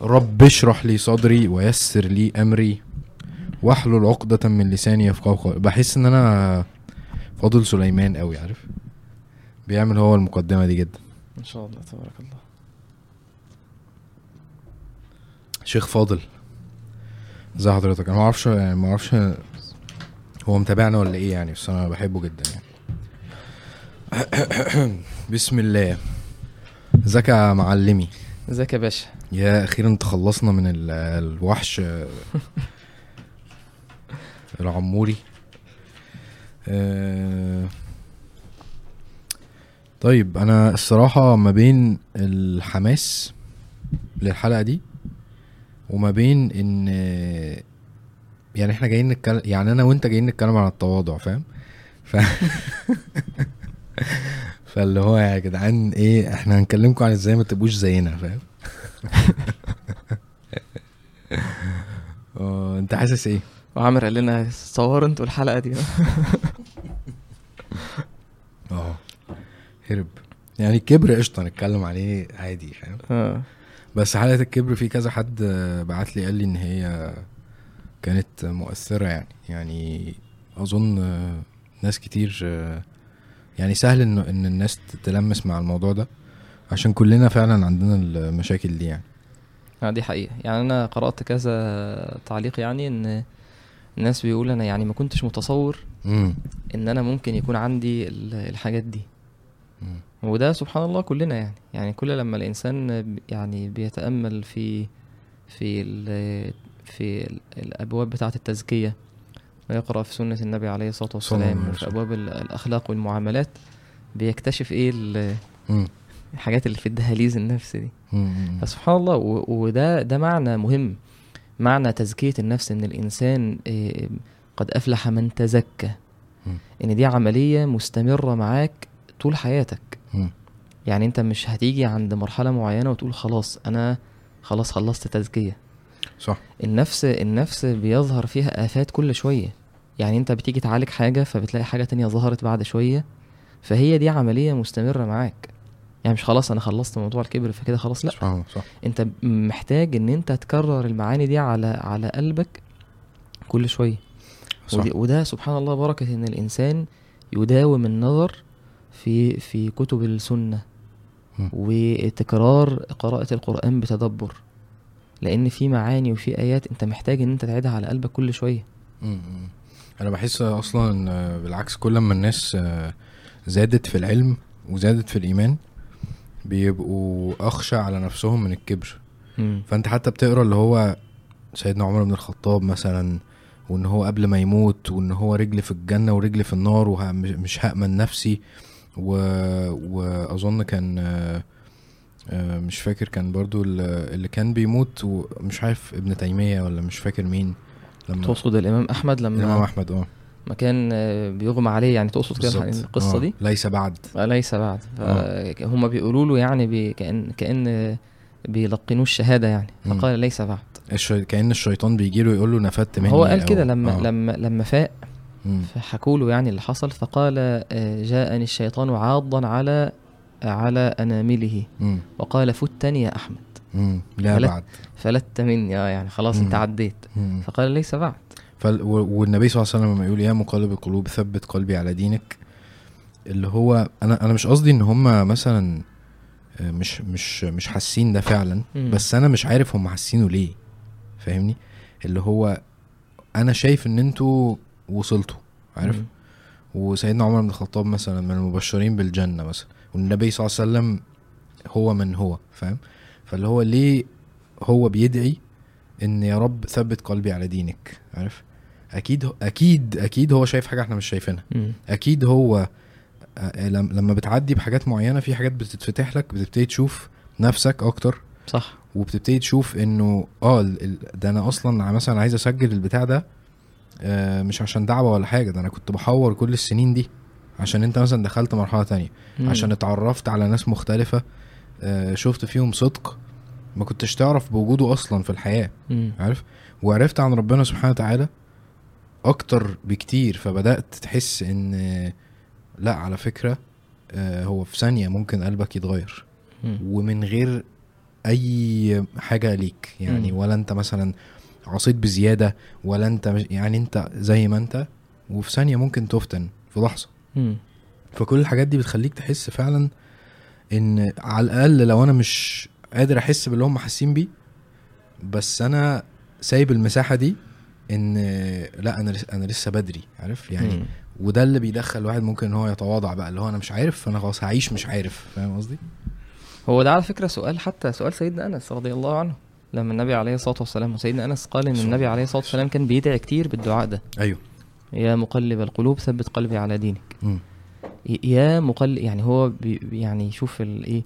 رب اشرح لي صدري ويسر لي أمري واحلل عقدة من لساني يفقهوا قولي. بحس إن أنا فاضل سليمان قوي عارف؟ بيعمل هو المقدمة دي جدا. إن شاء الله تبارك الله. شيخ فاضل ازي حضرتك؟ أنا ما أعرفش يعني ما أعرفش هو متابعنا ولا إيه يعني بس أنا بحبه جدا يعني. بسم الله. إزيك يا معلمي؟ إزيك يا باشا؟ يا أخيرا تخلصنا من ال- الوحش العموري. آه، طيب أنا الصراحة ما بين الحماس للحلقة دي وما بين إن يعني إحنا جايين نتكلم يعني أنا وأنت جايين نتكلم عن التواضع فاهم؟ ف فاللي هو يا جدعان إيه إحنا هنكلمكم عن إزاي ما تبقوش زينا فاهم؟ آه انت حاسس إيه؟ وعامر قال لنا صوروا أنتوا الحلقة دي. آه هرب. يعني الكبر قشطة نتكلم عليه عادي فاهم؟ آه. بس حلقة الكبر في كذا حد بعت لي قال لي إن هي كانت مؤثرة يعني. يعني أظن آه، ناس كتير آه، يعني سهل ان إن الناس تلمس مع الموضوع ده. عشان كلنا فعلا عندنا المشاكل دي يعني. آه، دي حقيقة. يعني أنا قرأت كذا تعليق يعني إن الناس بيقول أنا يعني ما كنتش متصور امم إن أنا ممكن يكون عندي ال- الحاجات دي. وده سبحان الله كلنا يعني. يعني كل لما الإنسان ب- يعني بيتأمل في في ال في ال- الأبواب بتاعة التزكية ويقرأ في سنة النبي عليه الله والسلام وفي وسلم. أبواب ال- الأخلاق والمعاملات بيكتشف إيه امم الحاجات اللي في الدهاليز النفس دي. فسبحان الله وده ده معنى مهم. معنى تزكية النفس إن الإنسان إيه، قد أفلح من تزكى. إن دي عملية مستمرة معاك طول حياتك. يعني أنت مش هتيجي عند مرحلة معينة وتقول خلاص أنا خلاص خلصت تزكية. صح. النفس النفس بيظهر فيها آفات كل شوية. يعني أنت بتيجي تعالج حاجة فبتلاقي حاجة تانية ظهرت بعد شوية. فهي دي عملية مستمرة معاك. يعني مش خلاص أنا خلصت موضوع الكبر فكده خلاص لأ. الله صح. أنت محتاج إن أنت تكرر المعاني دي على على قلبك كل شوية. صح. ودي وده سبحان الله بركة إن الإنسان يداوم النظر في في كتب السنة. وتكرار قراءة القرآن بتدبر. لأن في معاني وفي آيات أنت محتاج إن أنت تعيدها على قلبك كل شوية. أنا بحس أصلا بالعكس كل ما الناس زادت في العلم وزادت في الإيمان بيبقوا أخشى على نفسهم من الكبر. فأنت حتى بتقرأ اللي هو سيدنا عمر بن الخطاب مثلا وإن هو قبل ما يموت وإن هو رجل في الجنة ورجل في النار ومش هأمن نفسي. و... وأظن كان آه، مش فاكر كان برضو ال- اللي كان بيموت ومش عارف ابن تيمية ولا مش فاكر مين. لما تقصد الإمام أحمد لما الإمام أحمد آه. ما كان آه، بيغمى عليه يعني تقصد كده بالظبط. القصة آه، دي ليس بعد ليس بعد آه. هم بيقولوا له يعني بي كأن كأن بيلقنوه الشهادة يعني. فقال ليس بعد الشي... كأن الشيطان بيجي له يقول له نفدت مني هو قال كده لما آه. لما لما فاق. فحكوا له يعني اللي حصل فقال آه، جاءني الشيطان عاضا على على أنامله مم. وقال فتني يا أحمد مم. لا فلا- بعد فلت مني آه يعني خلاص مم. انت عديت مم. فقال ليس بعد والنبي صلى الله عليه وسلم لما يقول يا مقلب القلوب ثبت قلبي على دينك اللي هو أنا أنا مش قصدي إن هم مثلا آه، مش مش مش حاسين ده فعلا. بس أنا مش عارف هم حاسينه ليه فاهمني اللي هو أنا شايف إن أنتوا وصلتوا عارف. وسيدنا عمر بن الخطاب مثلا من المبشرين بالجنة مثلا والنبي صلى الله عليه وسلم هو من هو فاهم فاللي هو ليه هو بيدعي إن يا رب ثبت قلبي على دينك عارف؟ أكيد أكيد أكيد هو شايف حاجة إحنا مش شايفينها. أكيد هو آه، لم- لما بتعدي بحاجات معينة في حاجات بتتفتح لك بتبتدي تشوف نفسك أكتر. صح. وبتبتدي تشوف إنه آه ده أنا أصلا مثلا عايز أسجل البتاع ده آه، مش عشان دعوة ولا حاجة ده أنا كنت بحور كل السنين دي عشان أنت مثلا دخلت مرحلة تانية مم. عشان اتعرفت على ناس مختلفة آه، شفت فيهم صدق. ما كنتش تعرف بوجوده أصلا في الحياة. عارف وعرفت عن ربنا سبحانه وتعالى أكتر بكتير فبدأت تحس إن لا على فكرة آه، هو في ثانية ممكن قلبك يتغير. ومن غير أي حاجة ليك يعني. ولا أنت مثلا عصيت بزيادة ولا أنت يعني أنت زي ما أنت وفي ثانية ممكن تفتن في لحظة. فكل الحاجات دي بتخليك تحس فعلا إن على الأقل لو أنا مش قادر أحس باللي هم حاسين بيه بس أنا سايب المساحة دي إن لا أنا لسه أنا لسه بدري عارف يعني مم. وده اللي بيدخل الواحد ممكن إن هو يتواضع بقى اللي هو أنا مش عارف فانا خلاص هعيش مش عارف فاهم قصدي؟ هو ده على فكرة سؤال حتى سؤال سيدنا أنس رضي الله عنه لما النبي عليه الصلاة والسلام وسيدنا أنس قال إن النبي عليه الصلاة والسلام كان بيدعي كتير بالدعاء ده أيوه يا مقلب القلوب ثبت قلبي على دينك. ي- يا مقلب يعني هو بي- يعني شوف الايه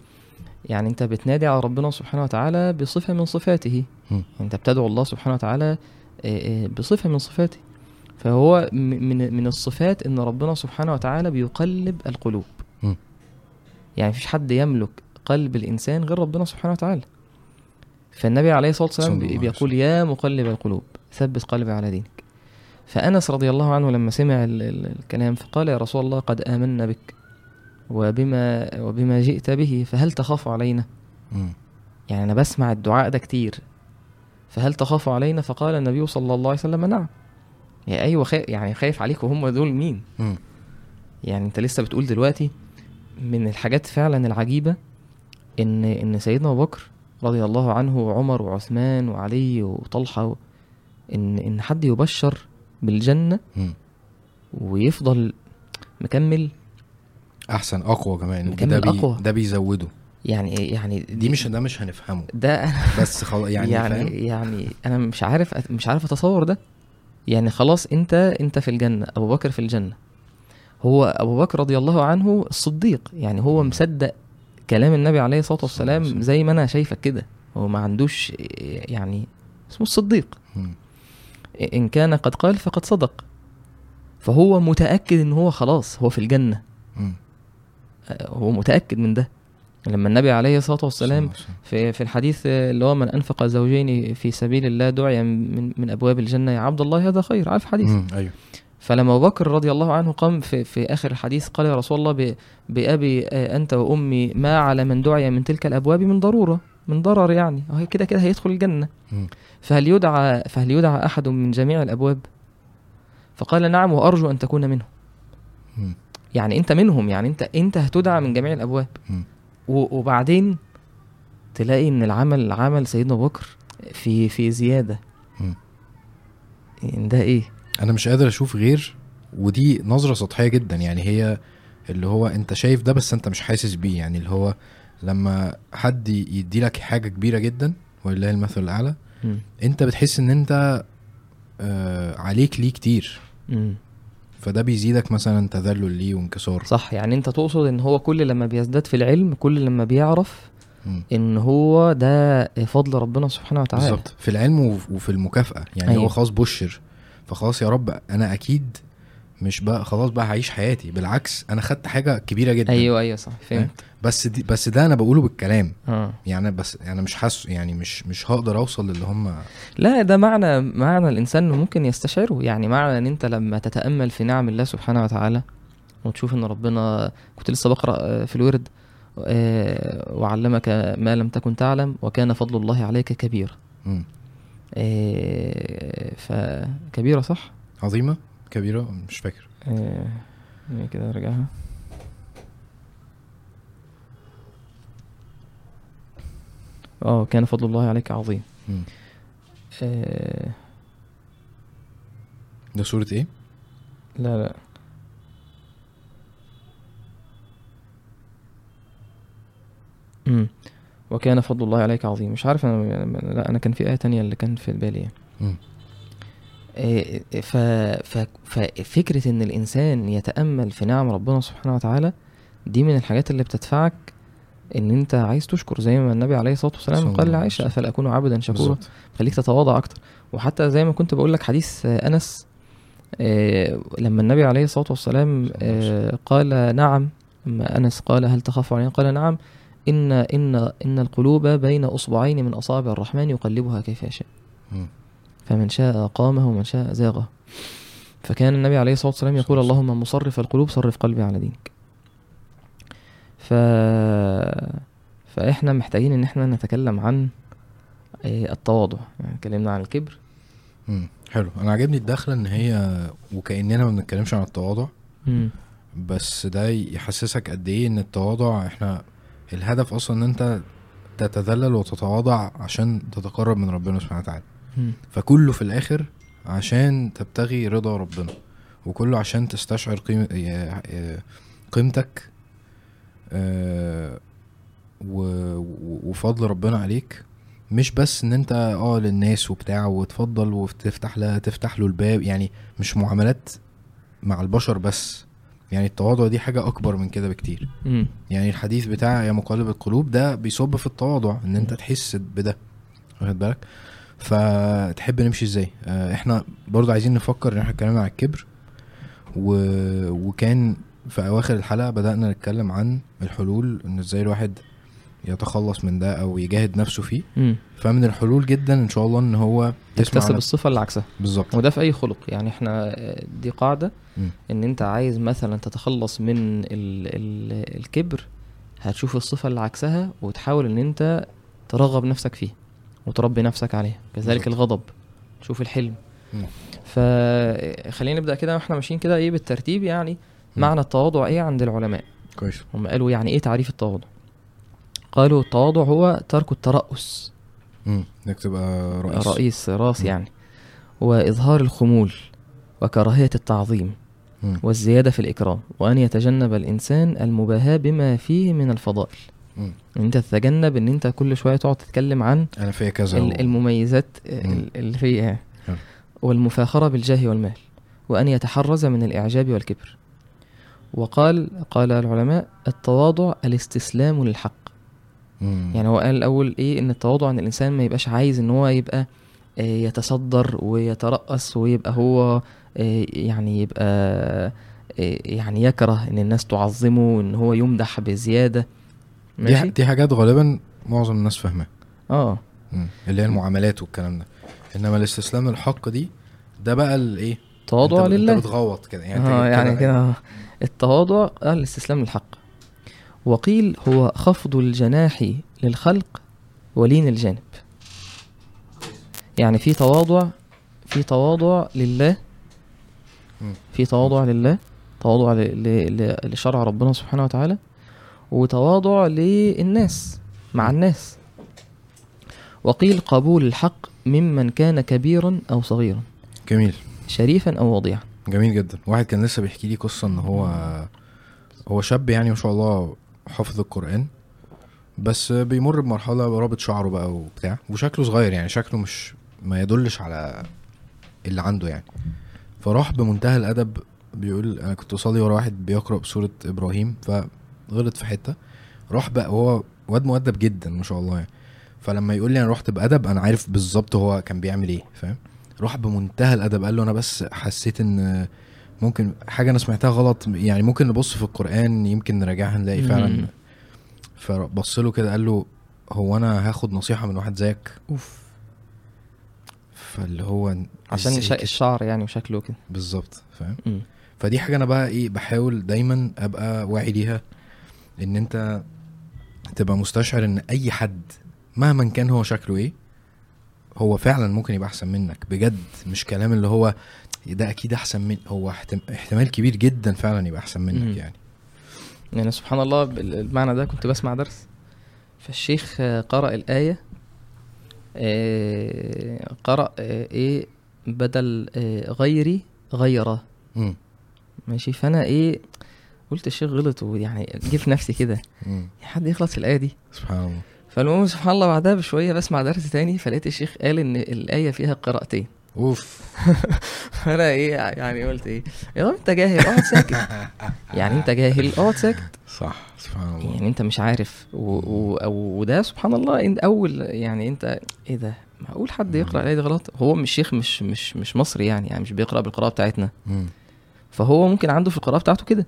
يعني انت بتنادي على ربنا سبحانه وتعالى بصفة من صفاته. مم. انت بتدعو الله سبحانه وتعالى آه، آه، بصفة من صفاته. فهو م- من من الصفات إن ربنا سبحانه وتعالى بيقلب القلوب. مم. يعني مفيش حد يملك قلب الإنسان غير ربنا سبحانه وتعالى. فالنبي عليه الصلاة والسلام بيقول يا مقلب القلوب ثبت قلبي على دينك. فأنس رضي الله عنه لما سمع ال- ال- الكلام فقال يا رسول الله قد آمنا بك. وبما وبما جئت به فهل تخاف علينا مم. يعني أنا بسمع الدعاء ده كتير فهل تخاف علينا فقال النبي صلى الله عليه وسلم نعم يا أيوه خا... يعني خايف عليك وهم دول مين مم. يعني أنت لسه بتقول دلوقتي من الحاجات فعلا العجيبة إن إن سيدنا أبو بكر رضي الله عنه وعمر وعثمان وعلي وطلحة و... إن إن حد يبشر بالجنة مم. ويفضل مكمل أحسن أقوى كمان. ده بي أقوى. ده بيزوده. يعني يعني دي مش ده مش هنفهمه. ده بس خلاص يعني, يعني فاهم؟ يعني أنا مش عارف مش عارف أتصور ده. يعني خلاص أنت أنت في الجنة أبو بكر في الجنة. هو أبو بكر رضي الله عنه الصديق. يعني هو مصدق كلام النبي عليه الصلاة والسلام. زي ما أنا شايفك كده. هو ما عندوش يعني اسمه الصديق. إن كان قد قال فقد صدق. فهو متأكد إن هو خلاص هو في الجنة. هو متأكد من ده لما النبي عليه الصلاة والسلام. في في الحديث اللي هو من أنفق زوجين في سبيل الله دعي من من أبواب الجنة يا عبد الله هذا خير عارف حديث. أيوه فلما أبو بكر رضي الله عنه قام في في آخر الحديث قال يا رسول الله بأبي آه، أنت وأمي ما على من دعي من تلك الأبواب من ضرورة من ضرر يعني هو كده كده هيدخل الجنة. فهل يدعى فهل يدعى أحد من جميع الأبواب فقال نعم وأرجو أن تكون منهم. يعني انت منهم يعني انت انت هتدعى من جميع الأبواب. وبعدين تلاقي إن العمل عمل سيدنا أبو بكر في في زيادة. إن ده إيه؟ أنا مش قادر أشوف غير ودي نظرة سطحية جدا. يعني هي اللي هو أنت شايف ده بس أنت مش حاسس بيه. يعني اللي هو لما حد يدي لك حاجة كبيرة جدا ولله المثل الأعلى. أنت بتحس إن أنت آه عليك ليه كتير. مم. فده بيزيدك مثلا تذلل ليه وانكسار. صح يعني أنت تقصد إن هو كل لما بيزداد في العلم كل لما بيعرف مم. إن هو ده فضل ربنا سبحانه وتعالى. بالظبط. في العلم وف- وفي المكافأة. يعني أيوة. هو خلاص بشر. فخلاص يا رب أنا أكيد مش بقى خلاص بقى هعيش حياتي. بالعكس أنا خدت حاجة كبيرة جدا. أيوه أيوه صح. فهمت. بس دي بس ده أنا بقوله بالكلام. آه. يعني بس أنا مش حاسه يعني مش مش هقدر أوصل للي هم لا ده معنى معنى الإنسان إنه ممكن يستشعره. يعني معنى إن أنت لما تتأمل في نعم الله سبحانه وتعالى وتشوف إن ربنا كنت لسه بقرأ آه، في الورد آه، وعلمك ما لم تكن تعلم وكان فضل الله عليك كبيرا. آه، فكبيرة صح؟ عظيمة؟ كبيرة؟ مش فاكر. آه، هي كده أرجعها. آه كان فضل الله عليك عظيم. آه، ده سورة إيه؟ لا لا. امم وكان فضل الله عليك عظيم. مش عارف أنا لا أنا كان في آية تانية اللي كان في بالي. يعني. ف... ف... ففكرة إن الإنسان يتأمل في نعم ربنا سبحانه وتعالى دي من الحاجات اللي بتدفعك إن أنت عايز تشكر زي ما النبي عليه الصلاة صلى والسلام قال وسلم. أفلا أكون عبدا شكورا؟ خليك تتواضع أكتر. وحتى زي ما كنت بقول لك حديث آه، أنس آه، لما النبي عليه الصلاة والسلام آه، قال نعم لما أنس قال هل تخاف علينا؟ قال نعم. إن إن إن القلوب بين أصبعين من أصابع الرحمن يقلبها كيف يشاء. فمن شاء قامه ومن شاء زاغه. فكان النبي عليه الصلاة والسلام يقول اللهم مصرف القلوب صرف قلبي على دينك. ف فإحنا محتاجين إن إحنا نتكلم عن آه، التواضع يعني اتكلمنا عن الكبر مم. حلو أنا عاجبني الدخلة إن هي وكأننا ما بنتكلمش عن التواضع مم. بس ده يحسسك قد إيه إن التواضع إحنا الهدف أصلا إن أنت تتذلل وتتواضع عشان تتقرب من ربنا سبحانه وتعالى. فكله في الآخر عشان تبتغي رضا ربنا وكله عشان تستشعر قيمة قيمتك آه، و- و- وفضل ربنا عليك. مش بس إن أنت آه للناس وبتاع وتفضل وتفتح له تفتح له الباب. يعني مش معاملات مع البشر بس. يعني التواضع دي حاجة أكبر من كده بكتير. مم. يعني الحديث بتاع يا مقلب القلوب ده بيصب في التواضع إن أنت تحس بده. واخد بالك؟ فتحب نمشي إزاي؟ آه، إحنا برضو عايزين نفكر إن إحنا اتكلمنا عن الكبر. و... وكان في أواخر الحلقة بدأنا نتكلم عن الحلول إن إزاي الواحد يتخلص من ده أو يجاهد نفسه فيه مم. فمن الحلول جدا إن شاء الله إن هو تكتسب الصفة اللي عكسها بالظبط وده في أي خلق يعني إحنا آه، دي قاعدة مم. إن أنت عايز مثلا تتخلص من ال ال الكبر هتشوف الصفة اللي عكسها وتحاول إن أنت ترغب نفسك فيه وتربي نفسك عليه كذلك بالظبط. الغضب تشوف الحلم. فخلينا نبدأ كده وإحنا ماشيين كده إيه بالترتيب يعني. معنى التواضع إيه عند العلماء كويس هم قالوا يعني إيه تعريف التواضع قالوا التواضع هو ترك الترأس. إنك تبقى رئيس رئيس راس مم. يعني وإظهار الخمول وكراهية التعظيم مم. والزيادة في الإكرام وأن يتجنب الإنسان المباهاة بما فيه من الفضائل مم. أنت تتجنب إن أنت كل شوية تقعد تتكلم عن أنا فيا كذا المميزات مم. ال- اللي فيها حلو. والمفاخرة بالجاه والمال وأن يتحرز من الإعجاب والكبر وقال قال العلماء التواضع الاستسلام للحق. مم. يعني هو قال الأول إيه؟ إن التواضع إن الإنسان ما يبقاش عايز إن هو يبقى آه، يتصدر ويترأس ويبقى هو آه، يعني يبقى آه، يعني يكره إن الناس تعظمه وإن هو يمدح بزيادة. دي, ماشي؟ دي حاجات غالبا معظم الناس فاهماها آه. اللي هي المعاملات والكلام ده. إنما الاستسلام للحق دي ده بقى الايه تواضع لله أنت بتغوط كده. يعني, آه انت يعني كده التواضع الاستسلام للحق. وقيل هو خفض الجناح للخلق ولين الجانب. يعني في تواضع في تواضع لله. في تواضع لله تواضع لشرع ربنا سبحانه وتعالى وتواضع للناس مع الناس. وقيل قبول الحق ممن كان كبيرا أو صغيرا. جميل. شريفا أو وضيعا جميل جدا. واحد كان لسه بيحكي لي قصة إن هو هو شاب يعني ما شاء الله حافظ القرآن بس بيمر بمرحلة رابط شعره بقى وبتاع وشكله صغير يعني شكله مش ما يدلش على اللي عنده يعني. فراح بمنتهى الأدب بيقول أنا كنت أصلي ورا واحد بيقرأ بسورة إبراهيم فغلط في حتة. راح بقى هو واد مؤدب جدا ما شاء الله يعني. فلما يقول لي أنا رحت بأدب أنا عارف بالظبط هو كان بيعمل إيه فاهم؟ راح بمنتهى الأدب. قال له أنا بس حسيت إن ممكن حاجة أنا سمعتها غلط. يعني ممكن نبص في القرآن يمكن نراجعها نلاقي فعلا. فبص له كده قال له هو أنا هاخد نصيحة من واحد زيك؟ أوف. فاللي هو عشان؟ الشعر يعني وشكله كده بالظبط فاهم. فدي حاجة أنا بقى إيه بحاول دايما أبقى واعي ليها. إن أنت تبقى مستشعر إن أي حد مهما كان هو شكله إيه هو فعلا ممكن يبقى أحسن منك. بجد مش كلام اللي هو ده أكيد أحسن من هو احتم- احتمال كبير جدا فعلا يبقى أحسن مم. منك يعني. يعني سبحان الله بال- المعنى ده كنت بسمع درس فالشيخ قرأ الآية آه، قرأ آه، إيه بدل آه، غيري غيره مم. ماشي؟ فأنا إيه قلت الشيخ غلط ويعني جه في نفسي كده. مم. حد في الآية دي؟ سبحان الله. فالمهم سبحان الله بعدها بشوية بسمع درس تاني فلقيت الشيخ قال إن الآية فيها قراءتين. أوف. فأنا إيه يعني قلت إيه يا رب أنت جاهل اقعد ساكت. يعني أنت جاهل اقعد ساكت. صح سبحان الله. يعني أنت مش عارف وده سبحان الله انت أول يعني أنت إيه ده؟ معقول حد يقرأ الآية دي غلط؟ هو مش شيخ مش مش مش مصري يعني يعني مش بيقرأ بالقراءة بتاعتنا. فهو ممكن عنده في القراءة بتاعته كده.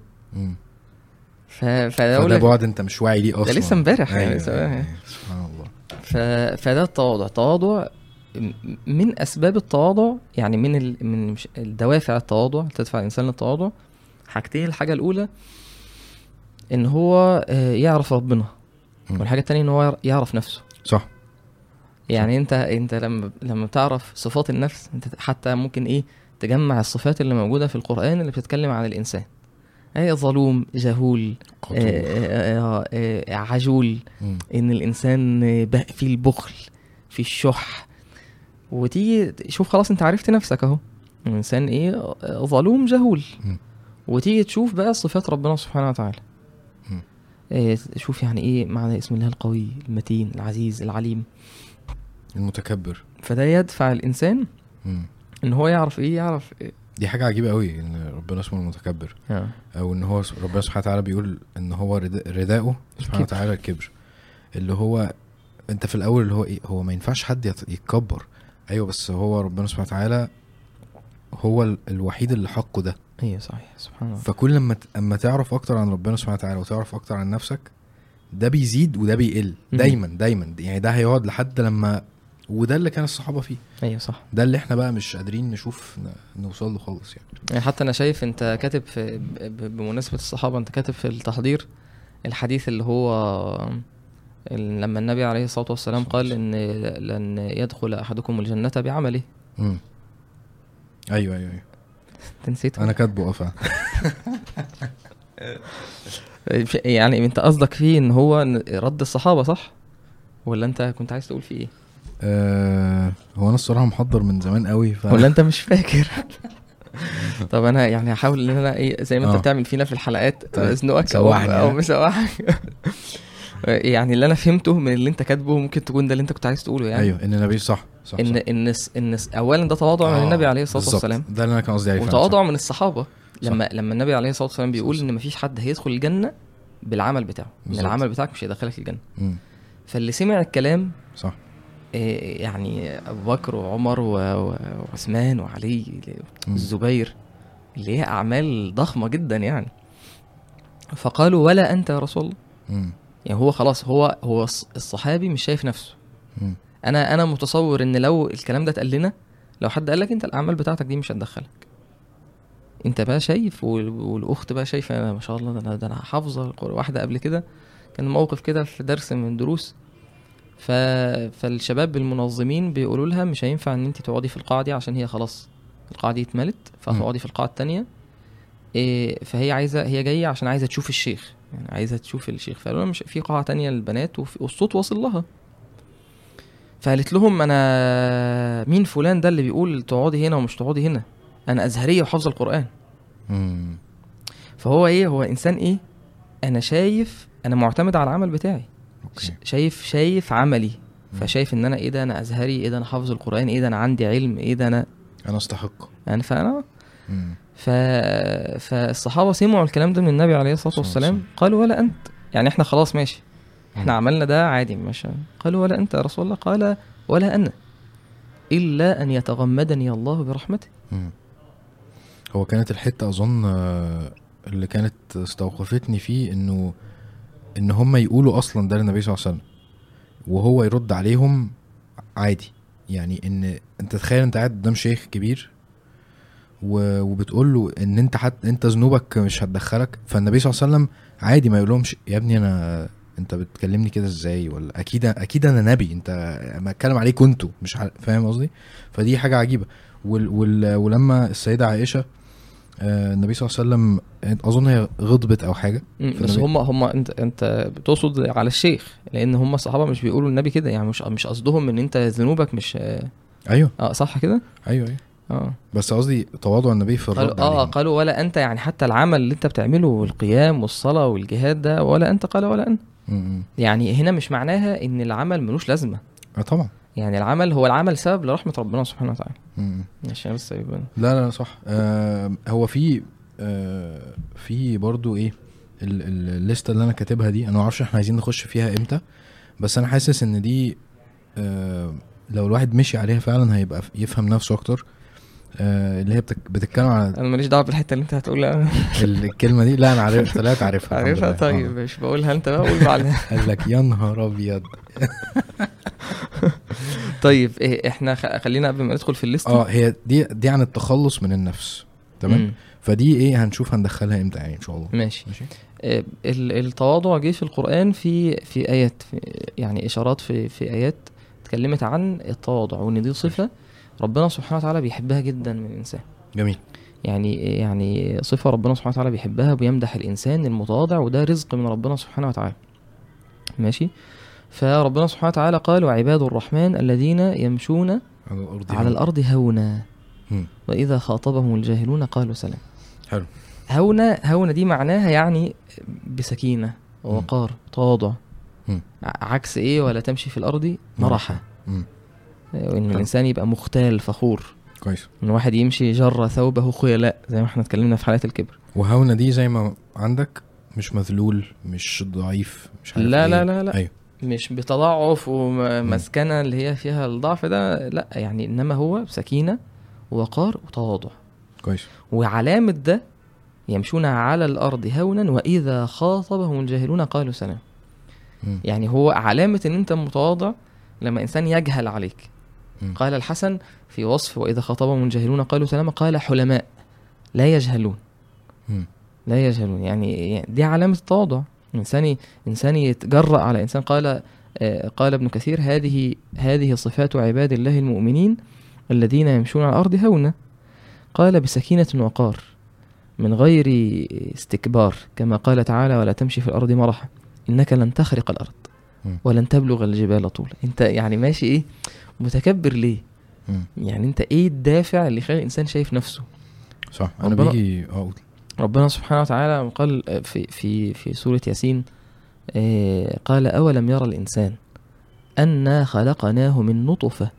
ف... فده بعد انت مش واعي ليه أصلا. لسه امبارح يعني، أيوة، أيوة، سبحان الله. ف... فده التواضع. التواضع من أسباب التواضع يعني من ال... من الدوافع التواضع تدفع الإنسان للتواضع حاجتين. الحاجة الأولى إن هو آه، يعرف ربنا. والحاجة التانية إن هو يعرف نفسه. صح. يعني انت انت لما لما بتعرف صفات النفس انت حتى ممكن إيه تجمع الصفات اللي موجودة في القرآن اللي بتتكلم عن الإنسان. ظلوم جهول قطور. آه، آه، آه، آه، عجول مم. إن الإنسان آه، ب- في البخل في الشح وتيجي تشوف خلاص أنت عرفت نفسك أهو الإنسان إيه ظلوم جهول. وتيجي تشوف بقى صفات ربنا سبحانه وتعالى. إيه شوف يعني إيه معنى اسم الله القوي المتين العزيز العليم المتكبر فده يدفع الإنسان مم. إن هو يعرف إيه يعرف إيه. دي حاجة عجيبة قوي إن ربنا اسمه المتكبر. آه. أو إن هو ربنا سبحانه وتعالى بيقول إن هو رد- رداؤه سبحانه. وتعالى الكبر اللي هو أنت في الأول اللي هو إيه هو ما ينفعش حد يت- يتكبر. أيوه بس هو ربنا سبحانه وتعالى هو ال- الوحيد اللي حقه ده. أيوه صحيح سبحان الله. فكل لما اما تعرف أكتر عن ربنا سبحانه وتعالى وتعرف أكتر عن نفسك ده بيزيد وده بيقل. دايما دايما. يعني ده هيقعد لحد لما وده اللي كان الصحابة فيه. أيوه صح. ده اللي إحنا بقى مش قادرين نشوف نوصل له خالص يعني. يعني حتى أنا شايف أنت كاتب في بمناسبة الصحابة أنت كاتب في التحضير الحديث اللي هو لما النبي عليه الصلاة والسلام قال إن لن يدخل أحدكم الجنة بعمله. امم أيوه أيوه أيوه. انت نسيته أنا كاتبه آه فعلا. يعني أنت قصدك فيه إن هو رد الصحابة صح؟ ولا أنت كنت عايز تقول فيه إيه؟ آه هو أنا الصراحة محضر من زمان قوي ف ولا أنت مش فاكر طب أنا يعني هحاول إن أنا إيه زي ما أنت آه. بتعمل فينا في الحلقات طيب، أزنقك أو أو؟ مسوحك يعني اللي أنا فهمته من اللي أنت كاتبه ممكن تكون ده اللي أنت كنت عايز تقوله يعني أيوه إن النبي صح صح إن صح. إن إن اولا ده تواضع من آه، النبي عليه الصلاة. والسلام ده اللي أنا كان قصدي عليه وتواضع صح. من الصحابة لما لما النبي عليه الصلاة والسلام بيقول صح. إن مفيش حد هيدخل الجنة بالعمل بتاعه إن بالظبط. العمل بتاعك مش هيدخلك الجنة مم. فاللي سمع الكلام صح يعني ابو بكر وعمر وعثمان وعلي. الزبير اللي هي أعمال ضخمة جدا يعني فقالوا ولا أنت يا رسول الله. يعني هو خلاص هو هو الص- الصحابي مش شايف نفسه. أنا أنا متصور إن لو الكلام ده اتقال لنا لو حد قال لك أنت الأعمال بتاعتك دي مش هتدخلك أنت بقى شايف وال- والأخت بقى شايفة ما شاء الله ده أنا ده أنا حافظة. واحدة قبل كده كان موقف كده في درس من دروس ف... فالشباب المنظمين بيقولوا لها مش هينفع إن انت تقعدي في القاعة دي عشان هي خلاص القاعة دي اتملت فهتقعدي في القاعة التانية. إيه فهي عايزة هي جاية عشان عايزة تشوف الشيخ يعني عايزة تشوف الشيخ. فقالوا لها مش في قاعة تانية للبنات والصوت واصل لها. فقالت لهم أنا مين فلان ده اللي بيقول تقعدي هنا ومش تقعدي هنا؟ أنا أزهرية وحافظة القرآن. مم. فهو إيه هو إنسان إيه؟ أنا شايف أنا معتمد على العمل بتاعي. أوكي. شايف شايف عملي. فشايف إن أنا إيه ده أنا أزهري إيه ده أنا حافظ القرآن إيه ده أنا عندي علم إيه ده أنا أنا أستحق. يعني فأنا. ف... فالصحابة سمعوا الكلام ده من النبي عليه الصلاة والسلام. قالوا ولا أنت. يعني إحنا خلاص ماشي. إحنا. عملنا ده عادي مش قالوا ولا أنت يا رسول الله. قال ولا أنا. إلا أن يتغمدني الله برحمته. هو كانت الحتة أظن آه، اللي كانت استوقفتني فيه إنه إن هم يقولوا أصلا ده للنبي صلى الله عليه وسلم وهو يرد عليهم عادي يعني إن أنت تخيل أنت قاعد قدام شيخ كبير. وبتقول له إن أنت حتى أنت ذنوبك مش هتدخلك فالنبي صلى الله عليه وسلم عادي ما يقولهمش يا ابني أنا أنت بتكلمني كده إزاي ولا أكيد أكيد أنا نبي أنت ما أتكلم عليك أنتوا مش فاهم قصدي فدي حاجة عجيبة. ولما السيدة عائشة النبي صلى الله عليه وسلم أظن هي غضبت أو حاجة. بس هم هم انت أنت بتقصد على الشيخ لأن هم الصحابة مش بيقولوا النبي كده يعني مش مش قصدهم إن أنت ذنوبك مش أيوه. آه صح كده؟ أيوه أيوه. آه. بس قصدي تواضع النبي في الرد قالوا آه. قالوا ولا أنت يعني حتى العمل اللي أنت بتعمله والقيام والصلاة والجهاد ده ولا أنت قال ولا م. يعني هنا مش معناها إن العمل ملوش لازمة. آه طبعا. يعني العمل هو العمل سبب لرحمة ربنا سبحانه وتعالى. عشان بس يبقى لا لا صح. آه هو في آه في برضو إيه ال- ال- الليستة اللي أنا كاتبها دي أنا ما أعرفش إحنا عايزين نخش فيها إمتى بس أنا حاسس إن دي آه لو الواحد مشي عليها فعلا هيبقى يفهم نفسه أكتر. اللي هي بتتكلم على أنا ماليش دعوة بالحتة اللي أنت هتقولها. ال- الكلمة دي؟ لا أنا عارف طلعت عارفها عارفها. طيب آه. مش بقولها أنت بقى قول بعدها. قال لك يا نهار أبيض. طيب إيه إحنا خ- خلينا قبل ما ندخل في الليست. آه هي دي دي عن التخلص من النفس تمام؟ فدي إيه هنشوف هندخلها إمتى يعني إن شاء الله. ماشي. ماشي؟ آه، ال- التواضع جه في القرآن في في آيات في يعني إشارات في في آيات اتكلمت عن التواضع وإن دي صفة ربنا سبحانه وتعالى بيحبها جدا من الإنسان. جميل. يعني يعني صفة ربنا سبحانه وتعالى بيحبها وبيمدح الإنسان المتواضع وده رزق من ربنا سبحانه وتعالى. ماشي؟ فربنا سبحانه وتعالى قال وعباد الرحمن الذين يمشون على الأرض على الأرض هونا. مم. وإذا خاطبهم الجاهلون قالوا سلام. حلو. هونة هونة دي معناها يعني بسكينة ووقار تواضع. عكس إيه؟ ولا تمشي في الأرض مرحة حلو. الإنسان يبقى مختال فخور. كويس. إن واحد يمشي جر ثوبه خيلاء زي ما إحنا اتكلمنا في حالات الكبر. وهونة دي زي ما عندك مش مذلول مش ضعيف مش عارف لا إيه. لا لا لا. أيوه. مش بتضعف ومسكنة اللي هي فيها الضعف ده لا يعني إنما هو سكينة ووقار وتواضع. كويس. وعلامة ده يمشون على الأرض هونا وإذا خاطبهم الجاهلون قالوا سلام. يعني هو علامة إن أنت متواضع لما إنسان يجهل عليك. قال الحسن في وصف وإذا خاطبهم الجاهلون قالوا سلاما قال حلماء لا يجهلون. مم. لا يجهلون. يعني دي علامة التواضع. إنسان إنسان يتجرأ على إنسان قال آه، قال ابن كثير هذه هذه صفات عباد الله المؤمنين الذين يمشون على الأرض هونا. قال بسكينة وقار من غير استكبار كما قال تعالى ولا تمشي في الأرض مرحا إنك لن تخرق الأرض. ولن تبلغ الجبال طولا. أنت يعني ماشي إيه؟ متكبر ليه مم. يعني أنت إيه الدافع اللي يخلي الإنسان شايف نفسه صح أنا بيجي آه قول. ربنا سبحانه وتعالى قال في في في سورة ياسين آه، قال أولم يرى الإنسان أنا خلقناه من نطفة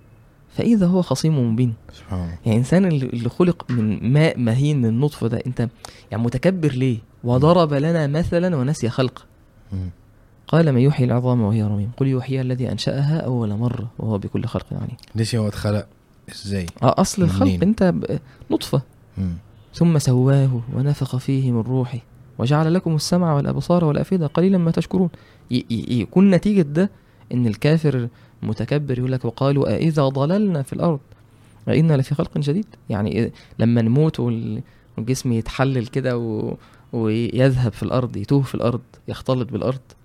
فإذا هو خصيم مبين سبحان الله يعني إنسان اللي خلق من ماء مهين من النطفة ده أنت يعني متكبر ليه وضرب لنا مثلا ونسي خلقه. قال من يحيي العظام وهي رميم. قل يحييها الذي أنشأها أول مرة وهو بكل خلق عليم. ليش هو اتخلق؟ إزاي؟ آه، أصل الخلق منين؟ ب- نطفة. مم. ثم سواه ونفخ فيه من روحه. وجعل لكم السمع والأبصار والأفئدة قليلا ما تشكرون. يكون نتيجة ده إن الكافر متكبر يقول لك وقالوا أإذا ضللنا في الأرض؟ أإنا لفي خلق جديد يعني لما نموت وال- والجسم يتحلل كده و... ويذهب في الأرض يتوه في الأرض يختلط بالأرض. أ-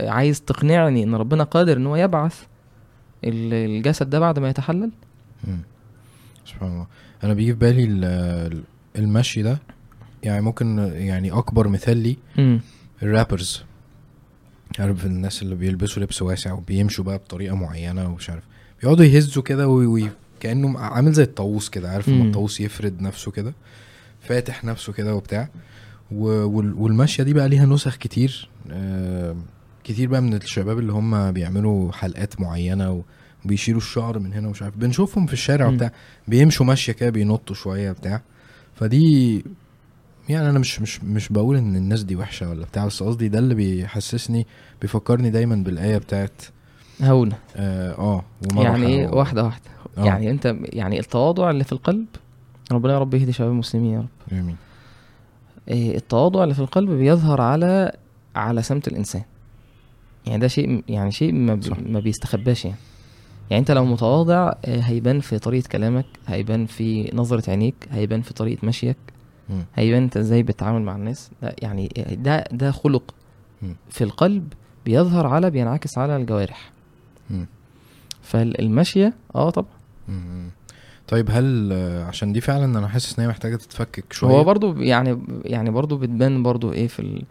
عايز تقنعني إن ربنا قادر إن هو يبعث ال- الجسد ده بعد ما يتحلل مم. سبحان الله أنا بيجي في بالي ال- ال- المشي ده يعني ممكن يعني أكبر مثال لي. الرابرز عارف الناس اللي بيلبسوا لبس واسع وبيمشوا بقى بطريقة معينة ومش عارف بيقعدوا يهزوا كده وي... وي... كأنه عامل زي الطاووس كده عارف لما. الطاووس يفرد نفسه كده فاتح نفسه كده وبتاع. والماشية دي بقى ليها نسخ كتير. كتير بقى من الشباب اللي هم بيعملوا حلقات معينة. وبيشيلوا الشعر من هنا ومش عارف بنشوفهم في الشارع. وبتاع بيمشوا ماشية كده بينطوا شوية بتاع فدي يعني أنا مش مش مش بقول إن الناس دي وحشة ولا بتاع بس قصدي ده اللي بيحسسني بيفكرني دايما بالآية بتاعت هونة آه, آه يعني إيه و- واحدة واحدة آه. يعني أنت يعني التواضع اللي في القلب ربنا يا رب يهدي شباب المسلمين يا رب آمين. إيه التواضع اللي في القلب بيظهر على على سمت الإنسان يعني ده شيء يعني شيء ما. بي ما بيستخباش يعني يعني أنت لو متواضع آه، هيبان في طريقة كلامك هيبان في نظرة عينيك هيبان في طريقة مشيك. هيبان أنت إزاي بتتعامل مع الناس ده يعني ده ده خلق. في القلب بيظهر على بينعكس على الجوارح مم. فالمشية آه طبعا. طيب هل عشان دي فعلا أنا حاسس إن هي محتاجة تتفكك شوية؟ هو برضو يعني يعني برضو بتبان برضو إيه في ال...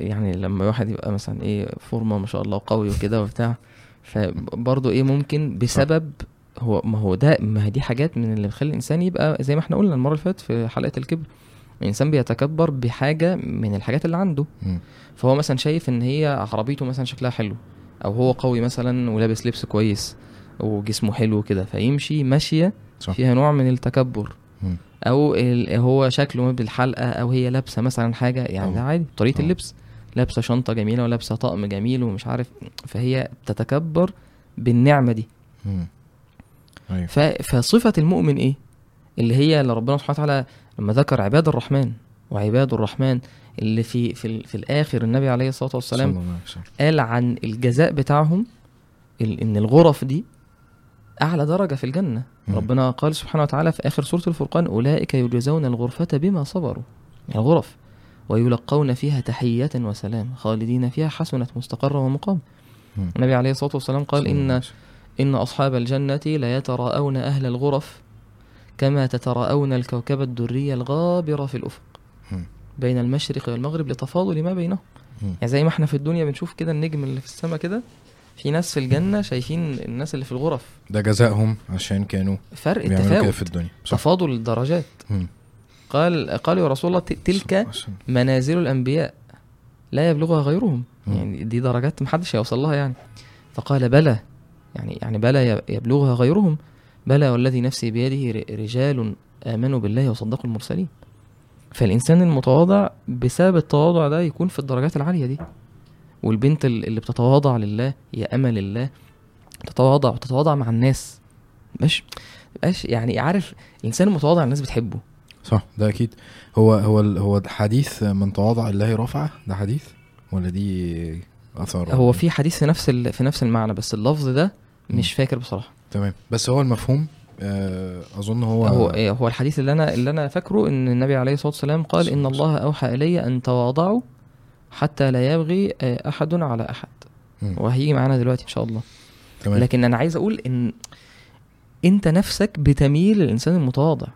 يعني لما واحد يبقى مثلا إيه فورمة ما شاء الله قوي وكده وبتاع فبرضو إيه ممكن بسبب هو ما هو ده ما دي حاجات من اللي بتخلي الإنسان يبقى زي ما إحنا قلنا المرة اللي فاتت في حلقة الكبر. الإنسان بيتكبر بحاجة من الحاجات اللي عنده. فهو مثلا شايف إن هي عربيته مثلا شكلها حلو أو هو قوي مثلا ولابس لبس كويس. وجسمه حلو كده فيمشي ماشية صح. فيها نوع من التكبر مم. أو ال- هو شكله بالحلقة أو هي لابسة مثلا حاجة يعني ده عادي طريقة أو. اللبس لابسة شنطة جميلة ولابسة طقم جميل ومش عارف فهي بتتكبر بالنعمة دي مم. أيوه ف- فصفة المؤمن إيه اللي هي اللي ربنا سبحانه وتعالى لما ذكر عباد الرحمن وعباد الرحمن اللي في في, في الآخر النبي عليه الصلاة والسلام. قال عن الجزاء بتاعهم ال- إن الغرف دي أعلى درجة في الجنة مم. ربنا قال سبحانه وتعالى في آخر سورة الفرقان أولئك يجزون الغرفة بما صبروا الغرف ويلقون فيها تحيه وسلام خالدين فيها حسنت مستقرا ومقام مم. النبي عليه الصلاة والسلام قال ان. إن أصحاب الجنة ليتراءون أهل الغرف كما تتراءون الكوكب الدري الغابر في الأفق مم. بين المشرق والمغرب لتفاضل ما بينهم. يعني زي ما إحنا في الدنيا بنشوف كده النجم اللي في السماء كده في ناس في الجنة شايفين الناس اللي في الغرف. ده جزائهم عشان كانوا فرق بيعملوا كده في الدنيا. صح. تفاضل الدرجات. مم. قال قالوا يا رسول الله تلك. منازل الأنبياء. لا يبلغها غيرهم. مم. يعني دي درجات محدش هيوصل لها يعني. فقال بلى. يعني يعني بلى يبلغها غيرهم. بلى والذي نفسي بيده رجال آمنوا بالله وصدقوا المرسلين. فالإنسان المتواضع بسبب التواضع ده يكون في الدرجات العالية دي. والبنت ال- اللي بتتواضع لله هي أمل الله تتواضع وتتواضع مع الناس. مش مبقاش يعني عارف الإنسان المتواضع الناس بتحبه. صح ده أكيد. هو هو هو حديث من تواضع الله رفعه؟ ده حديث؟ ولا دي أثر؟ هو في حديث في نفس في نفس المعنى بس اللفظ ده مش. فاكر بصراحة. تمام. بس هو المفهوم آه، أظن هو هو إيه هو الحديث اللي أنا اللي أنا فاكره إن النبي عليه الصلاة والسلام قال إن الله الله أوحى إلي أن تواضعوا حتى لا يبغي آه، أحد على أحد. وهيجي معانا دلوقتي إن شاء الله. تمام. لكن أنا عايز أقول إن أنت نفسك بتميل للإنسان المتواضع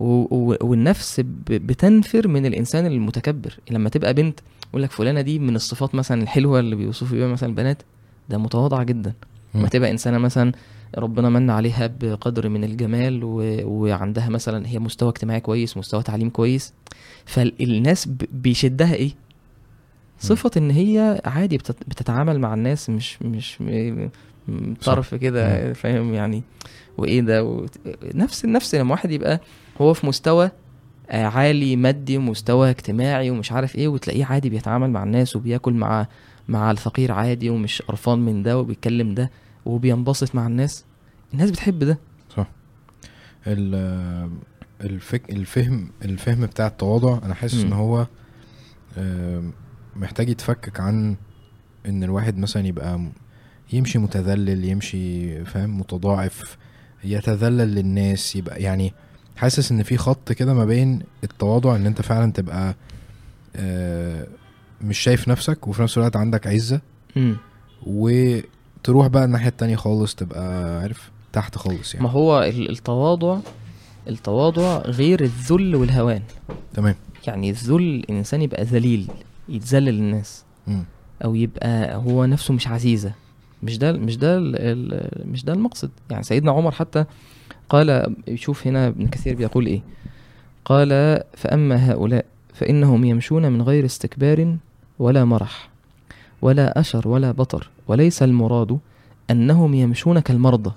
و- و- والنفس ب- بتنفر من الإنسان المتكبر. لما تبقى بنت يقول لك فلانة دي من الصفات مثلا الحلوة اللي بيوصفوا بيها مثلا البنات ده متواضعه جدا. لما تبقى إنسانة مثلا ربنا من عليها بقدر من الجمال و... وعندها مثلا هي مستوى اجتماعي كويس مستوى تعليم كويس فالناس ب... بيشدها إيه؟ صفة إن هي عادي بتت... بتتعامل مع الناس مش مش طرف كده فاهم؟ يعني وإيه ده؟ و... نفس نفس لما واحد يبقى هو في مستوى آه، عالي مادي ومستوى اجتماعي ومش عارف إيه وتلاقيه عادي بيتعامل مع الناس وبياكل مع مع الفقير عادي ومش قرفان من ده وبيتكلم ده وبينبسط مع الناس. الناس بتحب ده. صح. ال- الفك الفهم الفهم بتاع التواضع أنا حاسس. إن هو محتاج يتفكك عن إن الواحد مثلا يبقى م- يمشي متذلل يمشي فاهم متضاعف يتذلل للناس يبقى يعني حاسس إن في خط كده ما بين التواضع إن أنت فعلا تبقى آه، مش شايف نفسك وفي نفس الوقت عندك عزة. مم. وتروح بقى الناحية التانية خالص تبقى عارف تحت خالص ما يعني هو ال- التواضع التواضع غير الذل والهوان. تمام. يعني الذل الإنسان يبقى ذليل. يتذلل للناس مم. أو يبقى هو نفسه مش عزيزة. مش ده مش ده مش ده المقصد. يعني سيدنا عمر حتى قال شوف هنا ابن كثير بيقول إيه. قال فأما هؤلاء فإنهم يمشون من غير استكبار ولا مرح ولا أشر ولا بطر. وليس المراد أنهم يمشون كالمرضى.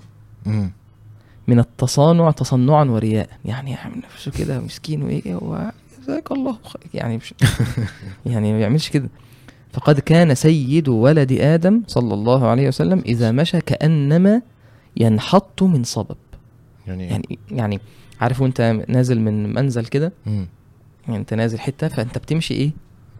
من التصانع تصنعا ورياء. يعني يعمل نفسه كده مسكين وإيه هو؟ جزاك الله خير. يعني مش يعني ما بيعملش كده. فقد كان سيد ولد آدم صلى الله عليه وسلم إذا مشى كأنما ينحط من صبب. يعني يعني يعني عارف وأنت نازل من منزل كده. يعني أنت نازل حتة فأنت بتمشي إيه؟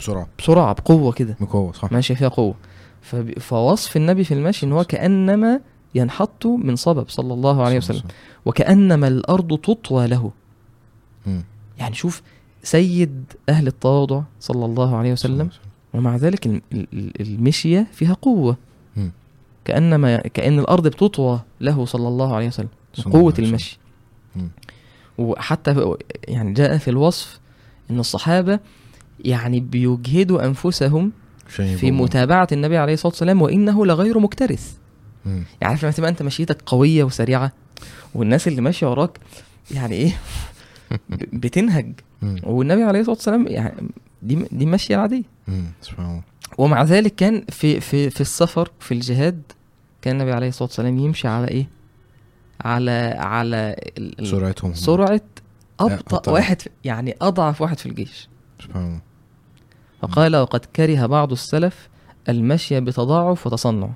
بسرعة. بسرعة بقوة كده. مقوة صح. ماشيه فيها قوة. فب- فوصف النبي في المشي إن هو كأنما ينحط من صبب صلى الله عليه وسلم. وكأنما الأرض تطوى له. مم. يعني شوف سيد أهل التواضع صلى الله عليه وسلم. ومع ذلك الم- ال- ال- المشية فيها قوة. كأنما كأن الأرض بتطوى له صلى الله عليه وسلم. قوة. المشي. وحتى يعني جاء في الوصف إن الصحابة يعني بيجهدوا أنفسهم عشان في متابعة النبي عليه الصلاة والسلام وإنه لغير مكترث. مم. يعني عارف لما تبقى أنت مشيتك قوية وسريعة والناس اللي ماشية وراك يعني إيه؟ ب- بتنهج. مم. والنبي عليه الصلاة والسلام يعني دي دي ماشية عاديه مم. سبحان الله ومع ذلك كان في في في السفر في الجهاد كان النبي عليه الصلاة والسلام يمشي على إيه؟ على على سرعتهم سرعة أبطأ أبطأ. واحد يعني أضعف واحد في الجيش سبحان الله فقال وقد كره بعض السلف المشي بتضاعف وتصنع.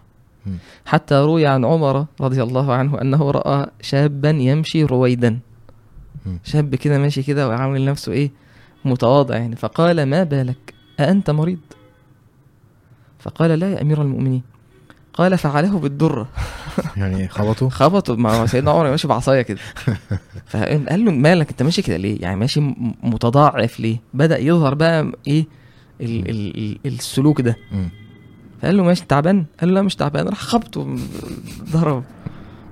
حتى روي عن عمر رضي الله عنه أنه رأى شابا يمشي رويدا. شاب كده ماشي كده وعامل نفسه إيه؟ متواضع يعني. فقال ما بالك؟ أأنت مريض؟ فقال لا يا أمير المؤمنين. قال فعله بالدرة. يعني خبطوا خبطوا مع سيدنا عمر ماشي بعصاية كده. فقال له مالك؟ أنت ماشي كده ليه؟ يعني ماشي متضاعف ليه؟ بدأ يظهر بقى إيه؟ ال ال ال السلوك ده. فقال له ماشي تعبان؟ قال له لا مش تعبان. راح خبطه ضرب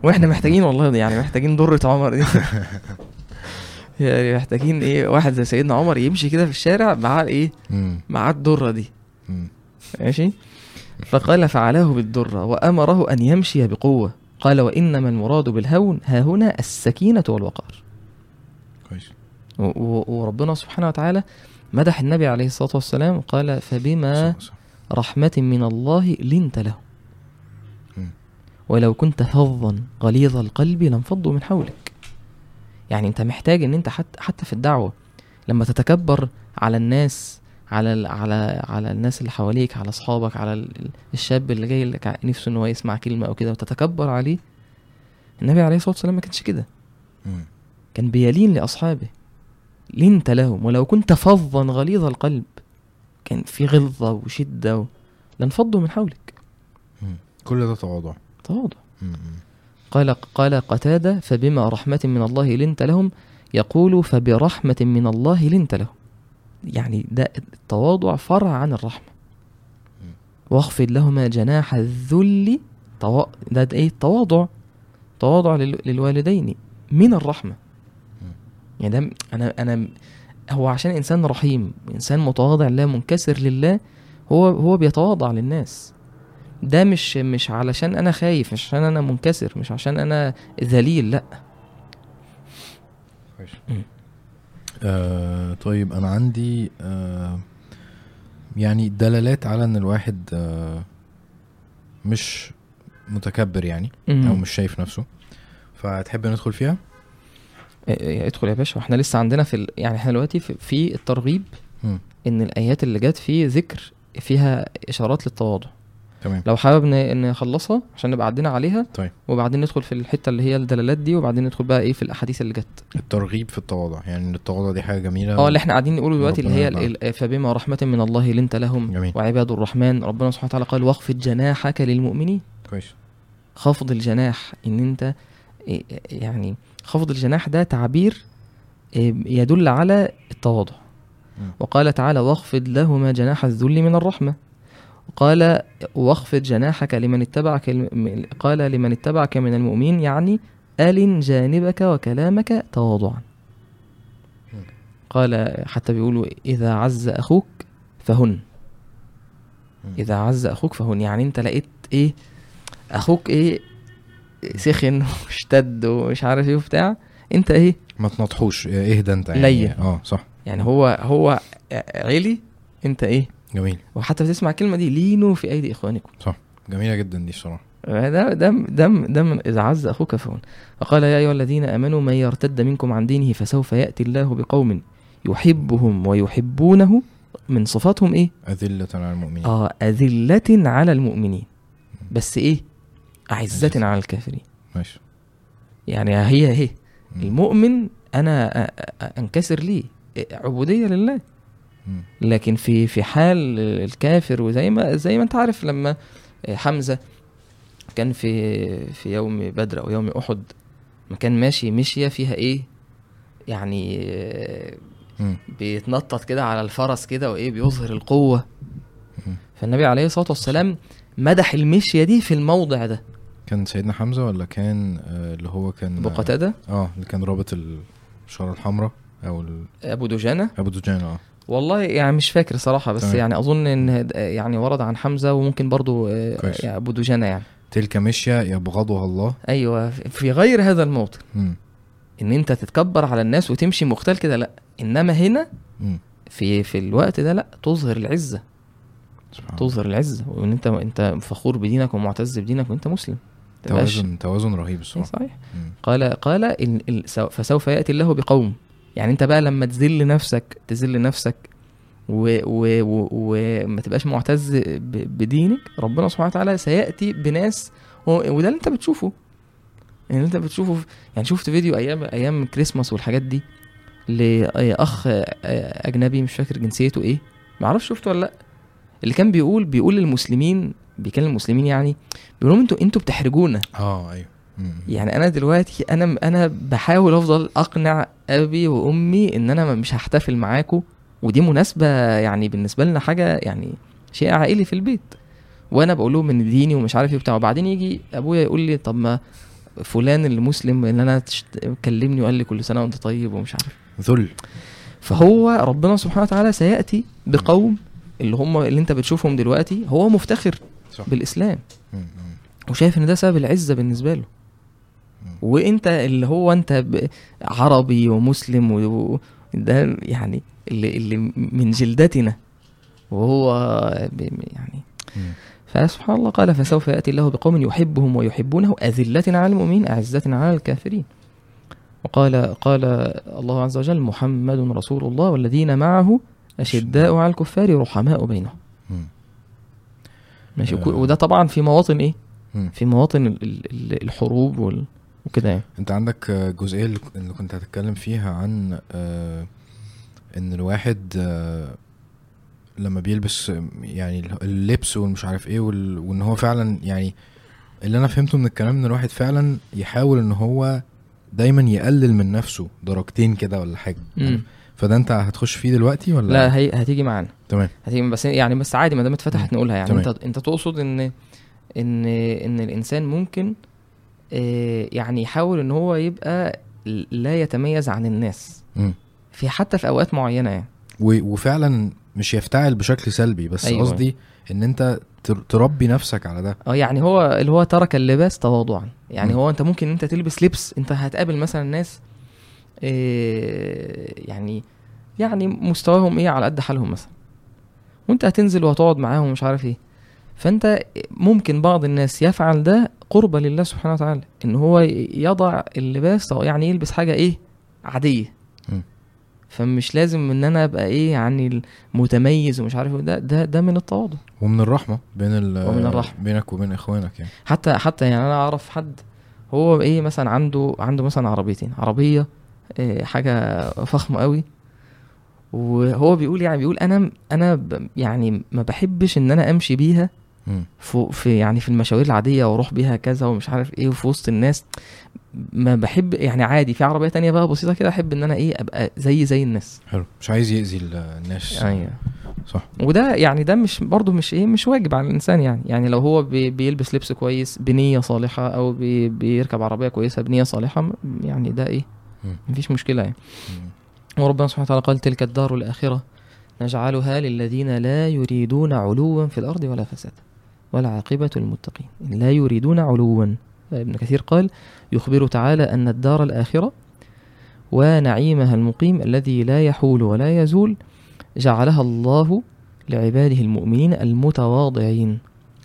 وإحنا محتاجين والله يعني محتاجين درة عمر دي. يعني محتاجين إيه واحد زي سيدنا عمر يمشي كده في الشارع معاه إيه. معاه الدرة دي. ماشي فقال فعلاه بالدرة وأمره أن يمشي بقوة قال وإنما المراد بالهون ها هنا السكينة والوقار كويس وربنا سبحانه وتعالى مدح النبي عليه الصلاة والسلام قال فبما. رحمة من الله لنت له. ولو كنت فظا غليظ القلب لانفضوا من حولك يعني انت محتاج ان انت حتى حتى في الدعوة لما تتكبر على الناس على ال- على على الناس اللي حواليك على أصحابك على ال- الشاب اللي جاي لك نفسه إن هو يسمع كلمة أو كده وتتكبر عليه النبي عليه الصلاة والسلام ما كانش كده. كان بيلين لأصحابه لنت لهم ولو كنت فظا غليظ القلب كان في غلظة وشدة و... لانفضوا من حولك. كل ده تواضع تواضع. قال قال قتادة فبما رحمة من الله لنت لهم يقول فبرحمة من الله لنت لهم. يعني ده التواضع فرع عن الرحمة. واخفض لهما جناح الذل. ده, ده إيه؟ التواضع تواضع لل... للوالدين من الرحمة. يعني ده أنا أنا هو عشان إنسان رحيم إنسان متواضع لله منكسر لله هو هو بيتواضع للناس. ده مش مش علشان أنا خايف مش عشان أنا منكسر مش عشان أنا ذليل لأ. آه طيب أنا عندي آه يعني دلالات على إن الواحد آه مش متكبر يعني أو مش شايف نفسه. فتحب ندخل فيها؟ إيه، ادخل يا باشا. وإحنا لسه عندنا في ال... يعني إحنا دلوقتي في, في الترغيب مم. إن الآيات اللي جت فيه ذكر فيها إشارات للتواضع. تمام. لو حابب ن- نخلصها عشان نبقى عدينا عليها طيب. وبعدين ندخل في الحتة اللي هي الدلالات دي وبعدين ندخل بقى إيه في الأحاديث اللي جت. الترغيب في التواضع. يعني إن التواضع دي حاجة جميلة آه اللي إحنا قاعدين نقوله دلوقتي اللي هي فبما رحمة من الله لنت لهم جميل. وعباد الرحمن ربنا سبحانه وتعالى قال واخفض جناحك للمؤمنين. كويس. خفض الجناح إن أنت إيه، يعني خفض الجناح ده تعبير إيه، يدل على التواضع. وقال تعالى واخفض لهما جناح الذل من الرحمة. وقال واخفض جناحك لمن اتبعك الم- قال لمن اتبعك من المؤمنين يعني ألن جانبك وكلامك تواضعا. قال حتى بيقولوا إذا عز أخوك فهن. إذا عز أخوك فهن. يعني أنت لقيت إيه؟ أخوك إيه؟ سخن واشتد ومش عارف إيه وبتاع. أنت إيه؟ ما تنطحوش اهدى أنت يعني؟ لين. آه صح. يعني هو هو علي أنت إيه؟ جميل. وحتى بتسمع الكلمة دي لينوا في أيدي إخوانكم. جميلة جدا دي الصراحه ده ده ده ده من إذا عز أخوك فهن فقال يا أيها الذين آمنوا من يرتد منكم عن دينه فسوف يأتي الله بقوم يحبهم ويحبونه من صفاتهم إيه؟ أذلة على المؤمنين. آه أذلة على المؤمنين. بس إيه؟ أعزة عزة. على الكافرين. ماشي. يعني هي هي مم. المؤمن أ- أنكسر ليه؟ عبودية لله. لكن في في حال الكافر وزي ما زي ما انت عارف لما حمزة كان في في يوم بدر أو يوم أحد ما كان ماشي مشية فيها إيه يعني آه،. بيتنطط كده على الفرس كده وإيه بيظهر القوة. فالنبي عليه الصلاة والسلام مدح المشية دي في الموضع ده كان سيدنا حمزة ولا كان آه اللي هو كان أبو قتادة آه اللي كان رابط الشارة الحمراء أو. أبو دجانه أبو دجان آه والله يعني مش فاكر صراحة بس تمام. يعني أظن إن يعني ورد عن حمزة وممكن برضو آه،. يعني أبو دجانه يعني تلك مشية يبغضها الله أيوه في غير هذا الموطن مم. إن أنت تتكبر على الناس وتمشي مختال كده لأ إنما هنا مم. في في الوقت ده لأ تظهر العزة سبحان الله. تظهر العزة وإن أنت أنت فخور بدينك ومعتز بدينك وأنت مسلم توازن توازن رهيب الصراحة صحيح مم. قال قال إن فسوف يأتي الله بقوم يعني انت بقى لما تذل نفسك تذل نفسك وما تبقاش معتز بدينك ربنا سبحانه وتعالى سيأتي بناس وده اللي انت بتشوفه. يعني انت بتشوفه يعني شفت فيديو أيام أيام كريسماس والحاجات دي لاخ أجنبي مش فاكر جنسيته إيه معرفش شفته ولا لأ. اللي كان بيقول بيقول للمسلمين بيكلم المسلمين يعني بيقول لهم أنتوا أنتوا بتحرجونا. آه أيوه. يعني أنا دلوقتي أنا أنا بحاول أفضل أقنع أبي وأمي إن أنا مش هحتفل معاكم ودي مناسبة يعني بالنسبة لنا حاجة يعني شيء عائلي في البيت. وأنا بقول لهم إن ديني ومش عارف إيه وبتاع وبعدين يجي أبويا يقول لي طب ما فلان المسلم اللي أنا كلمني وقال لي كل سنة وأنت طيب ومش عارف. ذل. فهو ربنا سبحانه وتعالى سيأتي بقوم اللي هم اللي أنت بتشوفهم دلوقتي هو مفتخر صح. بالإسلام. وشايف إن ده سبب العزة بالنسبة له. وانت اللي هو انت عربي ومسلم وده يعني اللي, اللي من جلدتنا وهو يعني. فسبحان الله قال فسوف يأتي الله بقوم يحبهم ويحبونه اذله على المؤمنين اعزه على الكافرين وقال قال الله عز وجل محمد رسول الله والذين معه أشداء على الكفار رحماء بينهم. ماشي آه. وده طبعا في مواطن إيه. في مواطن ال- ال- ال- الحروب وال- وكده يعني. انت عندك آه، جزئية اللي كنت هتتكلم فيها عن آه، إن الواحد آه، لما بيلبس يعني اللبس والمش عارف إيه وإن هو فعلا يعني اللي أنا فهمته من الكلام إن الواحد فعلا يحاول إن هو دايما يقلل من نفسه درجتين كده ولا حاجة. مم. فده أنت هتخش فيه دلوقتي ولا؟ لا هي هتيجي معانا. تمام. هتيجي بس يعني بس عادي ما دام اتفتحت. نقولها يعني. تمام. انت أنت تقصد ان ان إن الإنسان ممكن يعني يحاول إن هو يبقى لا يتميز عن الناس مم. في حتى في أوقات معينة يعني وفعلا مش يفتعل بشكل سلبي بس أيوة. قصدي إن أنت تر- تربي نفسك على ده آه يعني هو اللي هو ترك اللباس تواضعا يعني مم. هو أنت ممكن أنت تلبس لبس أنت هتقابل مثلا ناس آه، يعني يعني مستواهم إيه على قد حالهم مثلا وأنت هتنزل وهتقعد معاهم ومش عارف إيه فأنت ممكن بعض الناس يفعل ده قربة لله سبحانه وتعالى إن هو يضع اللباس يعني يلبس حاجة إيه عادية مم. فمش لازم إن أنا أبقى إيه يعني متميز ومش عارف إيه. ده ده ده من التواضع ومن الرحمة بين ومن الرحمة. بينك وبين إخوانك يعني حتى حتى يعني أنا أعرف حد هو إيه مثلا عنده عنده مثلا عربيتين عربية إيه حاجة فخمة قوي وهو بيقول يعني بيقول أنا أنا يعني ما بحبش إن أنا أمشي بيها. فوق في يعني في المشاوير العادية وأروح بيها كذا ومش عارف إيه وفي وسط الناس. ما بحب يعني عادي في عربية تانية بقى بسيطة كده أحب إن أنا إيه أبقى زي زي الناس. حلو. مش عايز يأذي ال- الناس. أيوه. صح. وده يعني ده مش برضه مش إيه مش واجب على الإنسان يعني. يعني لو هو بي بيلبس لبس كويس بنية صالحة أو بي بيركب عربية كويسة بنية صالحة م- يعني ده إيه. مفيش مشكلة يعني. مم. وربنا سبحانه وتعالى قال تلك الدار الآخرة نجعلها للذين لا يريدون علوا في الأرض ولا فسادا. والعاقبة للمتقين. لا يريدون علوا. ابن كثير قال يخبر تعالى أن الدار الآخرة ونعيمها المقيم الذي لا يحول ولا يزول جعلها الله لعباده المؤمنين المتواضعين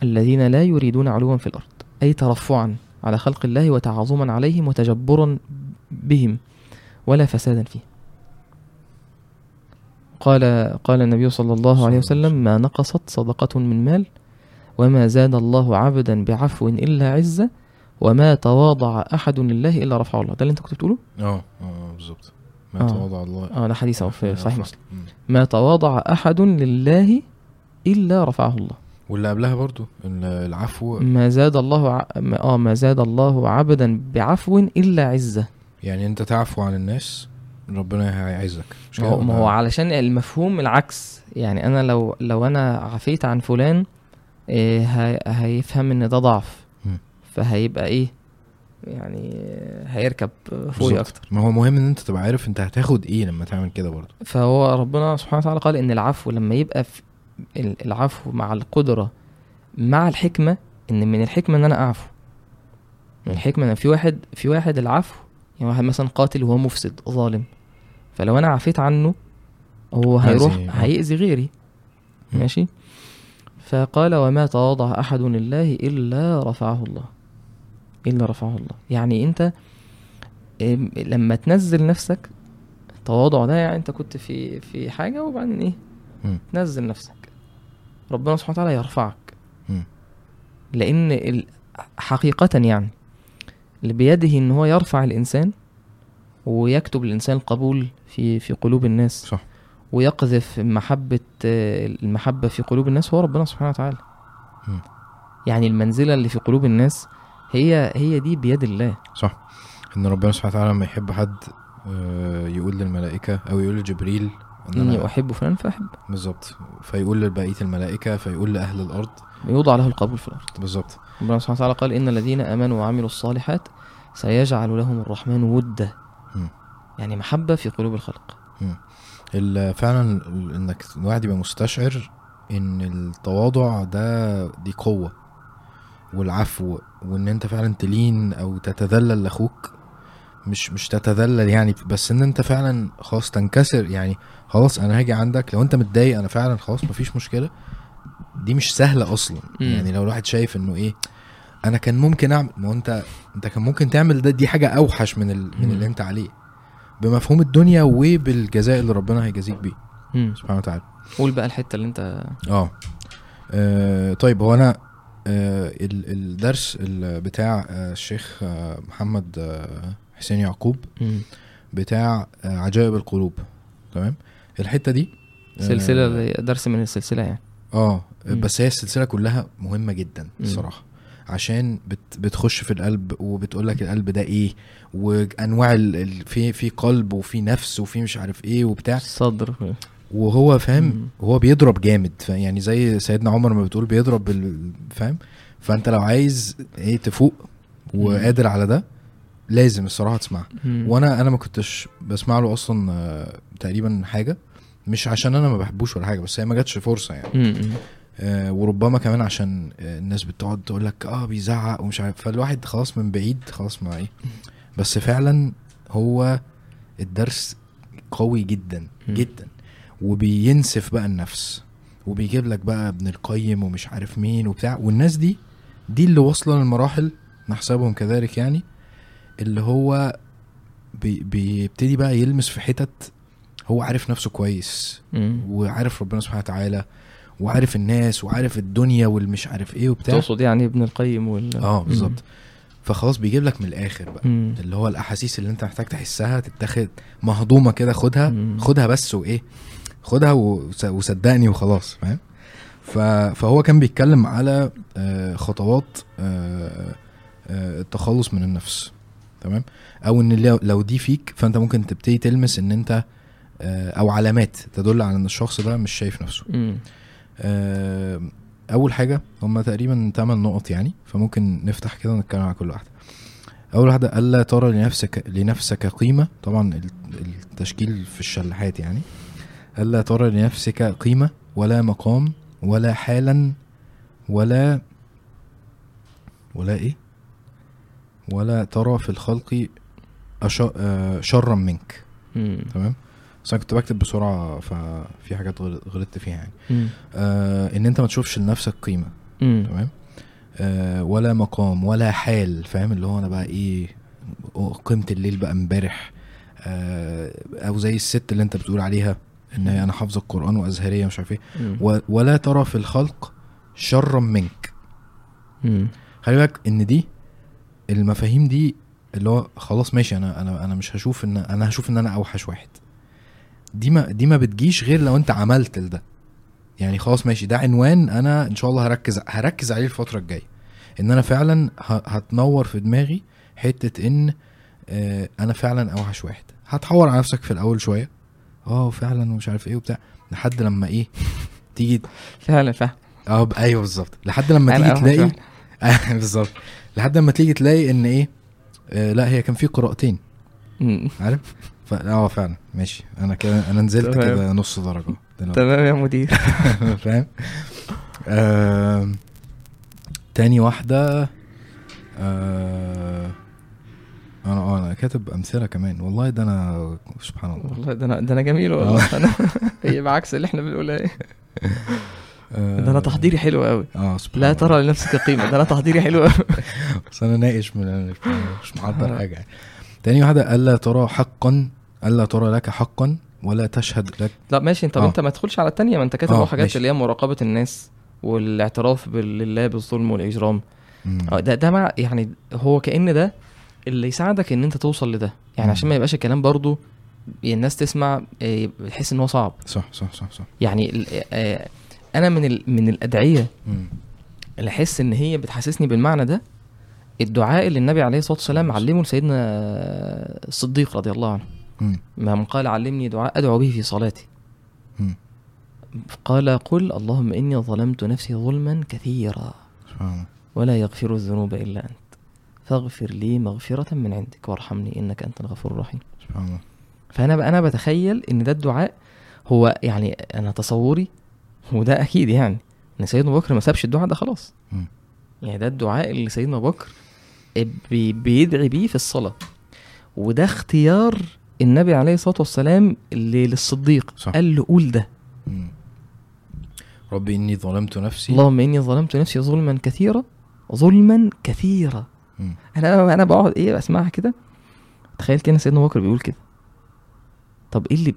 الذين لا يريدون علوا في الأرض. أي ترفعا على خلق الله وتعاظما عليهم وتجبرا بهم ولا فسادا فيه. قال قال النبي صلى الله عليه وسلم ما نقصت صدقة من مال وما زاد الله عبدا بعفو إلا عزة وما تواضع أحد لله إلا رفعه الله. ده اللي أنت كنت بتقوله؟ آه آه بالظبط. ما آه. تواضع الله آه ده حديث أهو في صحيح مسلم. ما تواضع أحد لله إلا رفعه الله. واللي قبلها برضو ال- العفو. ما زاد الله ع... ما- آه ما زاد الله عبدا بعفو إلا عزة. يعني أنت تعفو عن الناس ربنا هيعزك. مش ما؟ هو علشان المفهوم العكس. يعني أنا لو لو أنا عفيت عن فلان إيه هي هيفهم إن ده ضعف. فهيبقى إيه؟ يعني هيركب بالظبط. أكتر. ما هو مهم إن أنت تبقى عارف أنت هتاخد إيه لما تعمل كده برضو فهو ربنا سبحانه وتعالى قال إن العفو لما يبقى في ال- العفو مع القدرة مع الحكمة إن من الحكمة إن أنا أعفو. من الحكمة إن في واحد في واحد العفو يعني واحد مثلا قاتل وهو مفسد ظالم. فلو أنا عفيت عنه هو هيروح هيأذي- غيري. ماشي؟ فقال وما تواضع أحد لله إلا رفعه الله. إلا رفعه الله. يعني إم، لما تنزل نفسك التواضع ده يعني أنت كنت في في حاجة وبعدين إيه؟ مم. تنزل نفسك. ربنا سبحانه وتعالى يرفعك. مم. لأن ال- حقيقة يعني اللي بيده إن هو يرفع الإنسان ويكتب الإنسان القبول في في قلوب الناس. صح. ويقذف محبة المحبة في قلوب الناس هو ربنا سبحانه وتعالى. يعني المنزلة اللي في قلوب الناس هي هي دي بيد الله. صح. إن ربنا سبحانه وتعالى لما يحب حد آه، يقول للملائكة أو يقول لجبريل إن إني أنا أحب فلان فأحب بالظبط. فيقول لبقية الملائكة فيقول لأهل الأرض. يوضع له القبول في الأرض. بالظبط. ربنا سبحانه وتعالى قال إن الذين آمنوا وعملوا الصالحات سيجعل لهم الرحمن ودا. يعني محبة في قلوب الخلق. ال- فعلا إنك الواحد يبقى مستشعر إن التواضع ده دي قوة والعفو وإن أنت فعلا تلين أو تتذلل لأخوك مش مش تتذلل يعني بس إن أنت فعلا خلاص تنكسر يعني خلاص أنا هاجي عندك لو أنت متضايق أنا فعلا خلاص مفيش مشكلة دي مش سهلة أصلا. يعني لو الواحد شايف إنه إيه أنا كان ممكن أعمل ما أنت أنت كان ممكن تعمل ده دي حاجة أوحش من ال... من. اللي أنت عليه بمفهوم الدنيا وبالجزاء اللي ربنا هيجازيك بيه. سبحانه وتعالى قول بقى الحتة اللي أنت آه آه، طيب هو أنا آه ال- الدرس ال- بتاع آه الشيخ آه محمد آه حسين يعقوب مم. بتاع آه عجائب القلوب تمام الحتة دي آه، سلسلة درس من السلسلة يعني آه مم. بس هي السلسلة كلها مهمة جدا. الصراحة عشان بت بتخش في القلب وبتقول لك القلب ده إيه وأنواع ال ال في في قلب وفي نفس وفي مش عارف إيه وبتاع. الصدر وهو فاهم. هو بيضرب جامد. يعني زي سيدنا عمر ما بتقول بيضرب فاهم؟ فأنت لو عايز إيه تفوق وقادر على ده لازم الصراحة تسمعها. وأنا أنا ما كنتش بسمع له أصلا آه، تقريبا حاجة. مش عشان أنا ما بحبوش ولا حاجة بس هي ما جاتش فرصة يعني. وربما كمان عشان آه الناس بتقعد تقول لك آه بيزعق ومش عارف. فالواحد خلاص من بعيد خلاص ما إيه. بس فعلا هو الدرس قوي جدا. جدا. وبينسف بقى النفس وبيجيب لك بقى ابن القيم ومش عارف مين وبتاع. والناس دي دي اللي واصلة للمراحل نحسبهم كذلك يعني اللي هو بي بيبتدي بقى يلمس في حتت هو عارف نفسه كويس. وعارف ربنا سبحانه وتعالى. وعارف الناس وعارف الدنيا والمش عارف إيه وبتاع. تقصد يعني ابن القيم وال آه بالظبط. فخلاص بيجيب لك من الآخر بقى. مم. اللي هو الأحاسيس اللي أنت محتاج تحسها تتاخد مهضومة كده خدها مم. خدها بس وإيه خدها وصدقني وخلاص فاهم؟ فهو كان بيتكلم على آه، خطوات آه، آه، التخلص من النفس تمام؟ أو إن لو- دي فيك فأنت ممكن تبتدي تلمس إن أنت أو علامات تدل على إن الشخص ده مش شايف نفسه. مم. أول حاجة هم تقريبا 8 نقط يعني فممكن نفتح كده ونتكلم على كل واحدة أول واحدة ألا ترى لنفسك لنفسك قيمة طبعا ال- التشكيل في الشلاحات يعني ألا ترى لنفسك قيمة ولا مقام ولا حالا ولا ولا إيه ولا ترى في الخلق. آه، شرا منك. تمام بس أنا كنت بكتب بسرعة ففي حاجات غل- غلطت فيها يعني. آه إن أنت ما تشوفش لنفسك قيمة. تمام؟ آه ولا مقام ولا حال فاهم؟ اللي هو أنا بقى إيه قيمة الليل بقى امبارح. آه أو زي الست اللي أنت بتقول عليها إن هي أنا حافظة القرآن وأزهرية مش عارف إيه. ولا ترى في الخلق شرا منك. خلي بالك إن دي المفاهيم دي اللي هو خلاص ماشي أنا أنا أنا مش هشوف إن أنا هشوف إن أنا أوحش واحد. دي ما دي ما بتجيش غير لو انت عملت لده. يعني خلاص ماشي ده عنوان أنا ان شاء الله هركز هركز عليه الفترة الجاية. ان أنا فعلا هتنور في دماغي حتة ان آه أنا فعلا اوحش واحد. هتحور على نفسك في الأول شوية. آه فعلا ومش عارف إيه وبتاع. لحد لما إيه تيجي فعلا فعلا. آه أيوه بالظبط. لحد لما تيجي تلاقي. آه، بالظبط. لحد لما تيجي تلاقي إن إيه آه لأ هي كان في قراءتين. عارف؟ ف... آه فعلا. ماشي. أنا كده أنا نزلت. كده نص درجة دلوقتي. تمام يا مدير. فاهم؟ آه... تاني واحدة آه... أنا آه أنا كاتب أمثلة كمان. والله ده أنا سبحان الله. والله ده أنا ده أنا جميل والله. أنا هي بعكس اللي إحنا بنقولها إيه. آه... ده أنا تحضيري حلو قوي آه سبحان لا. ترى لنفسك قيمة. ده أنا تحضيري حلو قوي بس أنا ناقش من مش محضر حاجة. يعني. تاني واحدة ألا ترى حقا ألا ترى لك حقا ولا تشهد لك لا ماشي طب آه. أنت ما تدخلش على التانية ما أنت كاتب آه، حاجات ماشي. اللي هي مراقبة الناس والاعتراف لله بالظلم والإجرام. آه ده ده مع يعني هو كأن ده اللي يساعدك إن أنت توصل لده يعني مم. عشان ما يبقاش الكلام برضو الناس تسمع آه، بتحس إن هو صعب صح صح صح صح يعني ال- آه، أنا من من الأدعية مم. اللي أحس إن هي بتحسسني بالمعنى ده الدعاء اللي النبي عليه الصلاة والسلام علمه لسيدنا الصديق رضي الله عنه من قال علمني دعاء أدعو به في صلاتي. مم. قال قل اللهم إني ظلمت نفسي ظلما كثيرا. سبحان الله. ولا يغفر الذنوب إلا أنت. فاغفر لي مغفرة من عندك وارحمني إنك أنت الغفور الرحيم. سبحان الله. فأنا أنا بتخيل إن ده الدعاء هو يعني أنا تصوري وده أكيد يعني. إن سيدنا أبو بكر ما سابش الدعاء ده خلاص. مم. يعني ده الدعاء اللي سيدنا أبو بكر بي- بيدعي بيه في الصلاة. وده اختيار النبي عليه الصلاة والسلام اللي للصديق صح. قال له قول ده مم. ربي إني ظلمت نفسي اللهم إني ظلمت نفسي ظلما كثيرا ظلما كثيرا مم. أنا أنا بقعد إيه بسمعها كده تخيل كده سيدنا بكر بيقول كده طب إيه اللي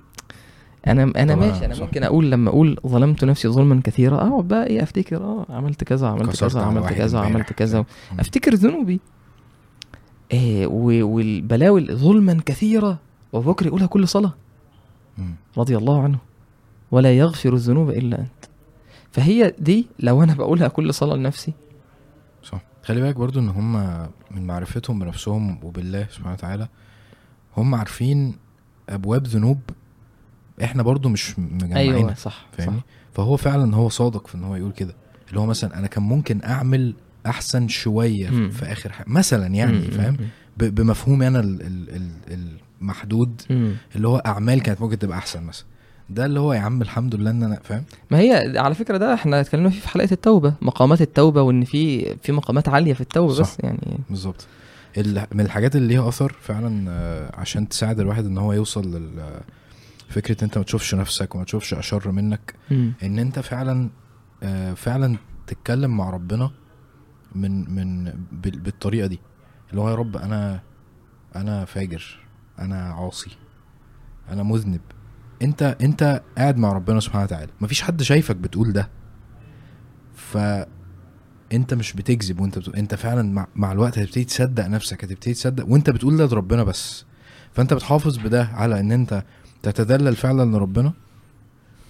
أنا أنا ماشي أنا صح. ممكن أقول لما أقول ظلمت نفسي ظلما كثيرا أقعد بقى إيه أفتكر آه عملت كذا عملت كذا عملت كذا. عملت كذا. أفتكر ذنوبي إيه والبلاوي ظلما كثيرا وأبو بكر يقولها كل صلاة. رضي الله عنه. ولا يغفر الذنوب إلا أنت. فهي دي لو أنا بقولها كل صلاة لنفسي. صح. خلي بالك برضو إن هم من معرفتهم بنفسهم وبالله سبحانه وتعالى هم عارفين أبواب ذنوب إحنا برضو مش مجمعينها. أيوه صح فاهمني؟ صح. فهو فعلا هو صادق في إن هو يقول كده. اللي هو مثلا أنا كان ممكن أعمل أحسن شوية مم. في آخر حاجة مثلا يعني فاهم؟ بمفهومي أنا ال- ال- ال- المحدود مم. اللي هو أعمال كانت ممكن تبقى أحسن مثلا ده اللي هو يا عم الحمد لله إن أنا فاهم ما هي على فكرة ده إحنا اتكلمنا فيه في حلقة التوبة مقامات التوبة وإن في في مقامات عالية في التوبة صح. بس يعني بالظبط ال- من الحاجات اللي ليها أثر فعلا آه، عشان تساعد الواحد إن هو يوصل لل فكرة أنت ما تشوفش نفسك وما تشوفش أشر منك مم. إن أنت فعلا آه، فعلا تتكلم مع ربنا من من بال- بالطريقة دي اللي هو يا رب أنا أنا فاجر أنا عاصي. أنا مذنب. أنت أنت قاعد مع ربنا سبحانه وتعالى. مفيش حد شايفك بتقول ده. ف أنت مش بتكذب وأنت بتقول أنت فعلا مع, مع الوقت هتبتدي تصدق نفسك هتبتدي تصدق وأنت بتقول ده لربنا بس. فأنت بتحافظ بده على إن أنت تتذلل فعلا لربنا.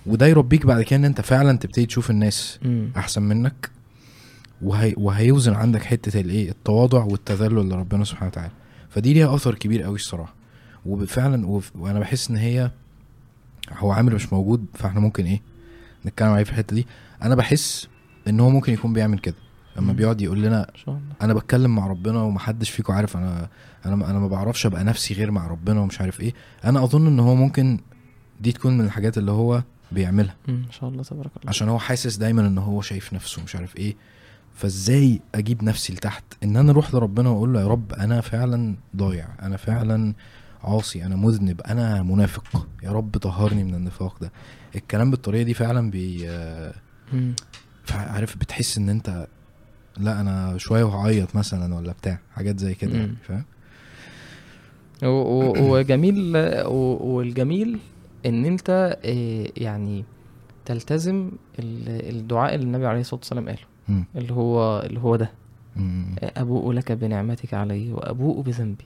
وده يربيك بعد كده إن أنت فعلا تبتدي تشوف الناس. أحسن منك. وهي وهيوزن عندك حتة الايه التواضع والتذلل لربنا سبحانه وتعالى. فدي ليها أثر كبير قوي الصراحة. وفعلا وف- وأنا بحس إن هي هو عامل مش موجود فإحنا ممكن إيه نتكلم عليه في الحتة دي. أنا بحس إن هو ممكن يكون بيعمل كده. لما. بيقعد يقول لنا أنا بتكلم مع ربنا ومحدش فيكم عارف أنا أنا أنا ما بعرفش أبقى نفسي غير مع ربنا ومش عارف إيه. أنا أظن إن هو ممكن دي تكون من الحاجات اللي هو بيعملها. إن شاء الله تبارك الله. عشان هو حاسس دايما إن هو شايف نفسه مش عارف إيه. فإزاي أجيب نفسي لتحت؟ إن أنا أروح لربنا وأقول له يا رب أنا فعلا ضايع أنا فعلا عاصي أنا مذنب أنا منافق يا رب طهرني من النفاق ده الكلام بالطريقة دي فعلا بي. عارف بتحس إن أنت لا أنا شوية وهعيط مثلا ولا بتاع حاجات زي كده يعني. فاهم وجميل والجميل إن أنت آه، يعني تلتزم ال- الدعاء اللي النبي عليه الصلاة والسلام قاله. اللي هو اللي هو ده. أبوء لك بنعمتك علي وأبوء بذنبي.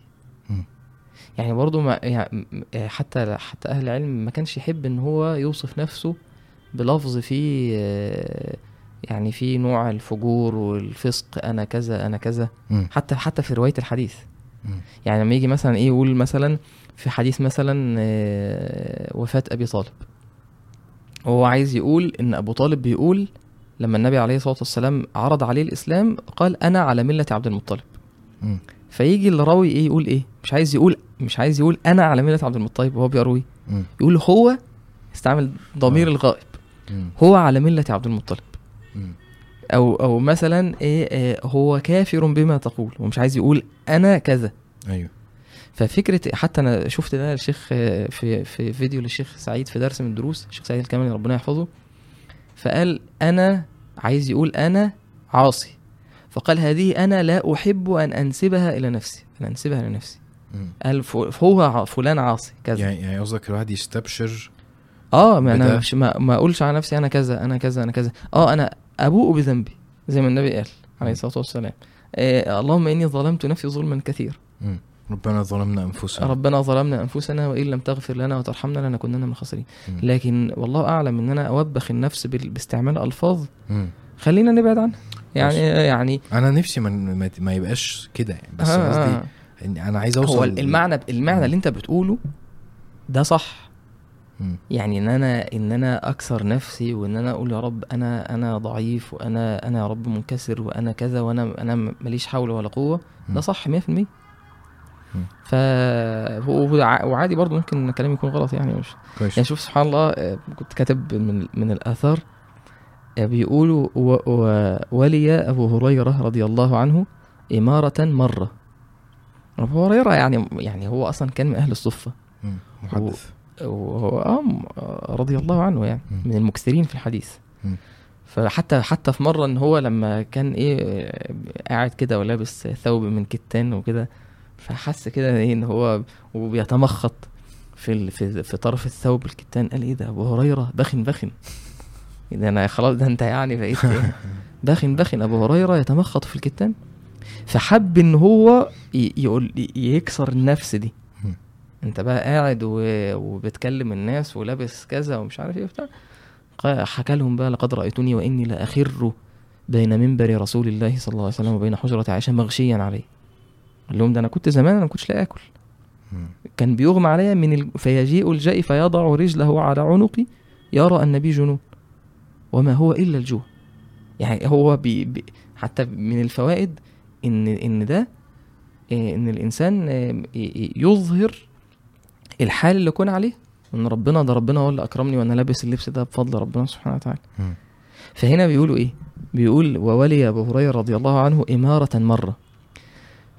يعني برضو ما يعني م- حتى حتى أهل العلم ما كانش يحب إن هو يوصف نفسه بلفظ فيه آه، يعني في نوع الفجور والفسق أنا كذا أنا كذا مم. حتى حتى في رواية الحديث مم. يعني لما يجي مثلا إيه يقول مثلا في حديث مثلا آه، وفاة أبي طالب وهو عايز يقول إن أبو طالب بيقول لما النبي عليه الصلاة والسلام عرض عليه الإسلام قال أنا على ملة عبد المطلب مم. فيجي الراوي إيه يقول إيه مش عايز يقول مش عايز يقول أنا على مله عبد المطلب وهو بيروي. يقول هو استعمل ضمير. الغائب. هو على مله عبد المطلب. أو أو مثلا إيه آه، هو كافر بما تقول ومش عايز يقول أنا كذا أيوه ففكرة حتى أنا شفت ده الشيخ آه، في في فيديو للشيخ سعيد في درس من الدروس الشيخ سعيد الكامل ربنا يحفظه فقال أنا عايز يقول أنا عاصي فقال هذه أنا لا أحب أن أنسبها إلى نفسي أن أنسبها لنفسي مم. قال ع- فلان عاصي كذا يعني يعني قصدك الواحد يستبشر آه ما أنا. مش ما, ما أقولش على نفسي أنا كذا أنا كذا أنا كذا آه أنا أبوء بذنبي زي ما النبي قال عليه الصلاة والسلام آه اللهم إني ظلمت نفسي ظلما كثيرا. ربنا ظلمنا أنفسنا ربنا ظلمنا أنفسنا وإن لم تغفر لنا وترحمنا لنكونن من الخاسرين. لكن والله أعلم إن أنا أوبخ النفس باستعمال ألفاظ. خلينا نبعد عنها يعني يعني أنا نفسي ما, ما, يبقاش كده يعني بس آه، قصدي آه. أنا عايز أوصل هو المعنى المعنى اللي أنت بتقوله ده صح. يعني إن أنا إن أنا أكسر نفسي وإن أنا أقول يا رب أنا أنا ضعيف وأنا أنا يا رب منكسر وأنا كذا وأنا أنا ماليش حول ولا قوة. ده صح 100% مم. ف وعادي برضه ممكن كلامي يكون غلط يعني مش يعني شوف سبحان الله آه، كنت كاتب من من الاثار آه، بيقولوا و- و- ولي أبو هريرة رضي الله عنه إمارة مرة أبو هريرة يعني يعني هو أصلا كان من أهل الصفة مم. محدث وهو آه رضي الله عنه يعني. من المكثرين في الحديث. فحتى حتى في مرة إن هو لما كان إيه قاعد كده ولابس ثوب من كتان وكده فحس كده إيه إن هو وبيتمخط في. في في طرف الثوب الكتان قال إيه ده أبو هريرة بخن بخن ده أنا خلاص ده أنت يعني بقيت إيه؟ بخن بخن أبو هريرة يتمخط في الكتان فحب إن هو يقول يكسر النفس دي. أنت بقى قاعد. وبتكلم الناس ولابس كذا ومش عارف إيه وبتاع حكى لهم بقى لقد رأيتني وإني لأخر بين منبر رسول الله صلى الله عليه وسلم وبين حجرة عائشة مغشيا عليه قال لهم ده أنا كنت زمان أنا ما كنتش لاقي آكل. كان بيغمى عليا من ال... فيجيء الجائي فيضع رجله على عنقي يرى ان بي جنون وما هو إلا الجوع. يعني هو بي... بي... حتى من الفوائد إن إن ده إيه، إن الإنسان آه، يظهر الحال اللي يكون عليه إن ربنا ده ربنا هو اللي أكرمني وأنا لابس اللبس ده بفضل ربنا سبحانه وتعالى. فهنا بيقولوا إيه؟ بيقول وولي أبو هريرة رضي الله عنه إمارة مرة.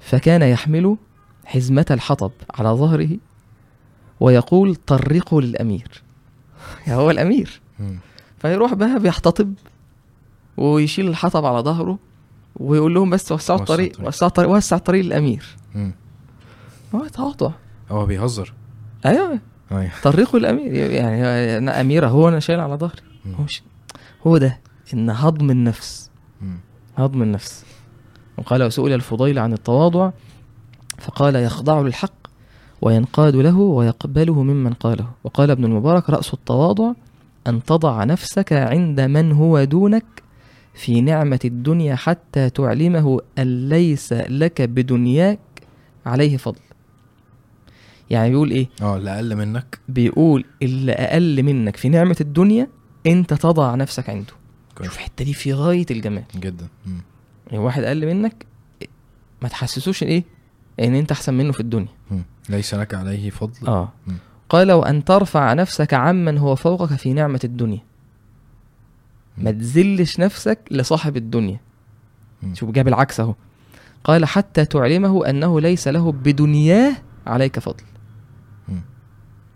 فكان يحمل حزمة الحطب على ظهره ويقول طرقوا للأمير. يعني هو الأمير. فيروح بقى بيحتطب ويشيل الحطب على ظهره ويقول لهم بس وسعوا وسع الطريق الطريق. وسع الطريق وسع الطريق للأمير. هو تواضع هو بيهزر. أيوه. أيوه. طريقه الامير يعني أنا اميره هو أنا شايل على ظهري. هو مش هو ده إن هضم النفس. مم. هضم النفس. وقال وسئل الفضيل عن التواضع فقال يخضع للحق وينقاد له ويقبله ممن قاله. وقال ابن المبارك رأس التواضع أن تضع نفسك عند من هو دونك في نعمة الدنيا حتى تعلمه أن ليس لك بدنياك عليه فضل. يعني بيقول إيه؟ آه اللي أقل منك. بيقول اللي أقل منك في نعمة الدنيا أنت تضع نفسك عنده. كويس. شوف الحتة دي في غاية الجمال. جدا. مم. يعني واحد أقل منك ما تحسسوش إيه؟ إن أنت أحسن منه في الدنيا. مم. ليس لك عليه فضل. آه. مم. قال وأن ترفع نفسك عمن هو فوقك في نعمة الدنيا. ما تذلش نفسك لصاحب الدنيا. شوف جاب العكس أهو. قال حتى تعلمه أنه ليس له بدنياه عليك فضل.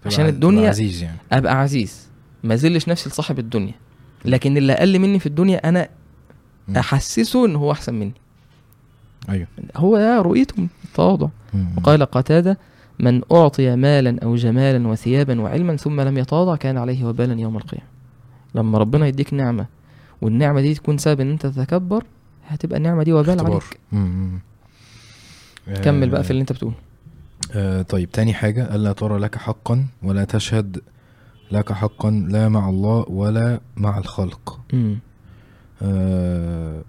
عشان الدنيا- عزيز يعني. أبقى عزيز. ما ذلش نفسي لصاحب الدنيا. لكن اللي أقل مني في الدنيا أنا مم. أحسسه إن هو أحسن مني. أيوه. هو ده رؤيتهم التواضع. وقال قتادة من أعطي مالا أو جمالا وثيابا وعلما ثم لم يتواضع كان عليه وبالا يوم القيامة لما ربنا يديك نعمة والنعمة دي تكون سبب إن أنت تتكبر هتبقى النعمة دي وبال اختبار. عليك مم. كمل آه، بقى في اللي أنت بتقوله آه طيب تاني حاجة ألا ترى لك حقا ولا تشهد لك حقا لا مع الله ولا مع الخلق مم. آه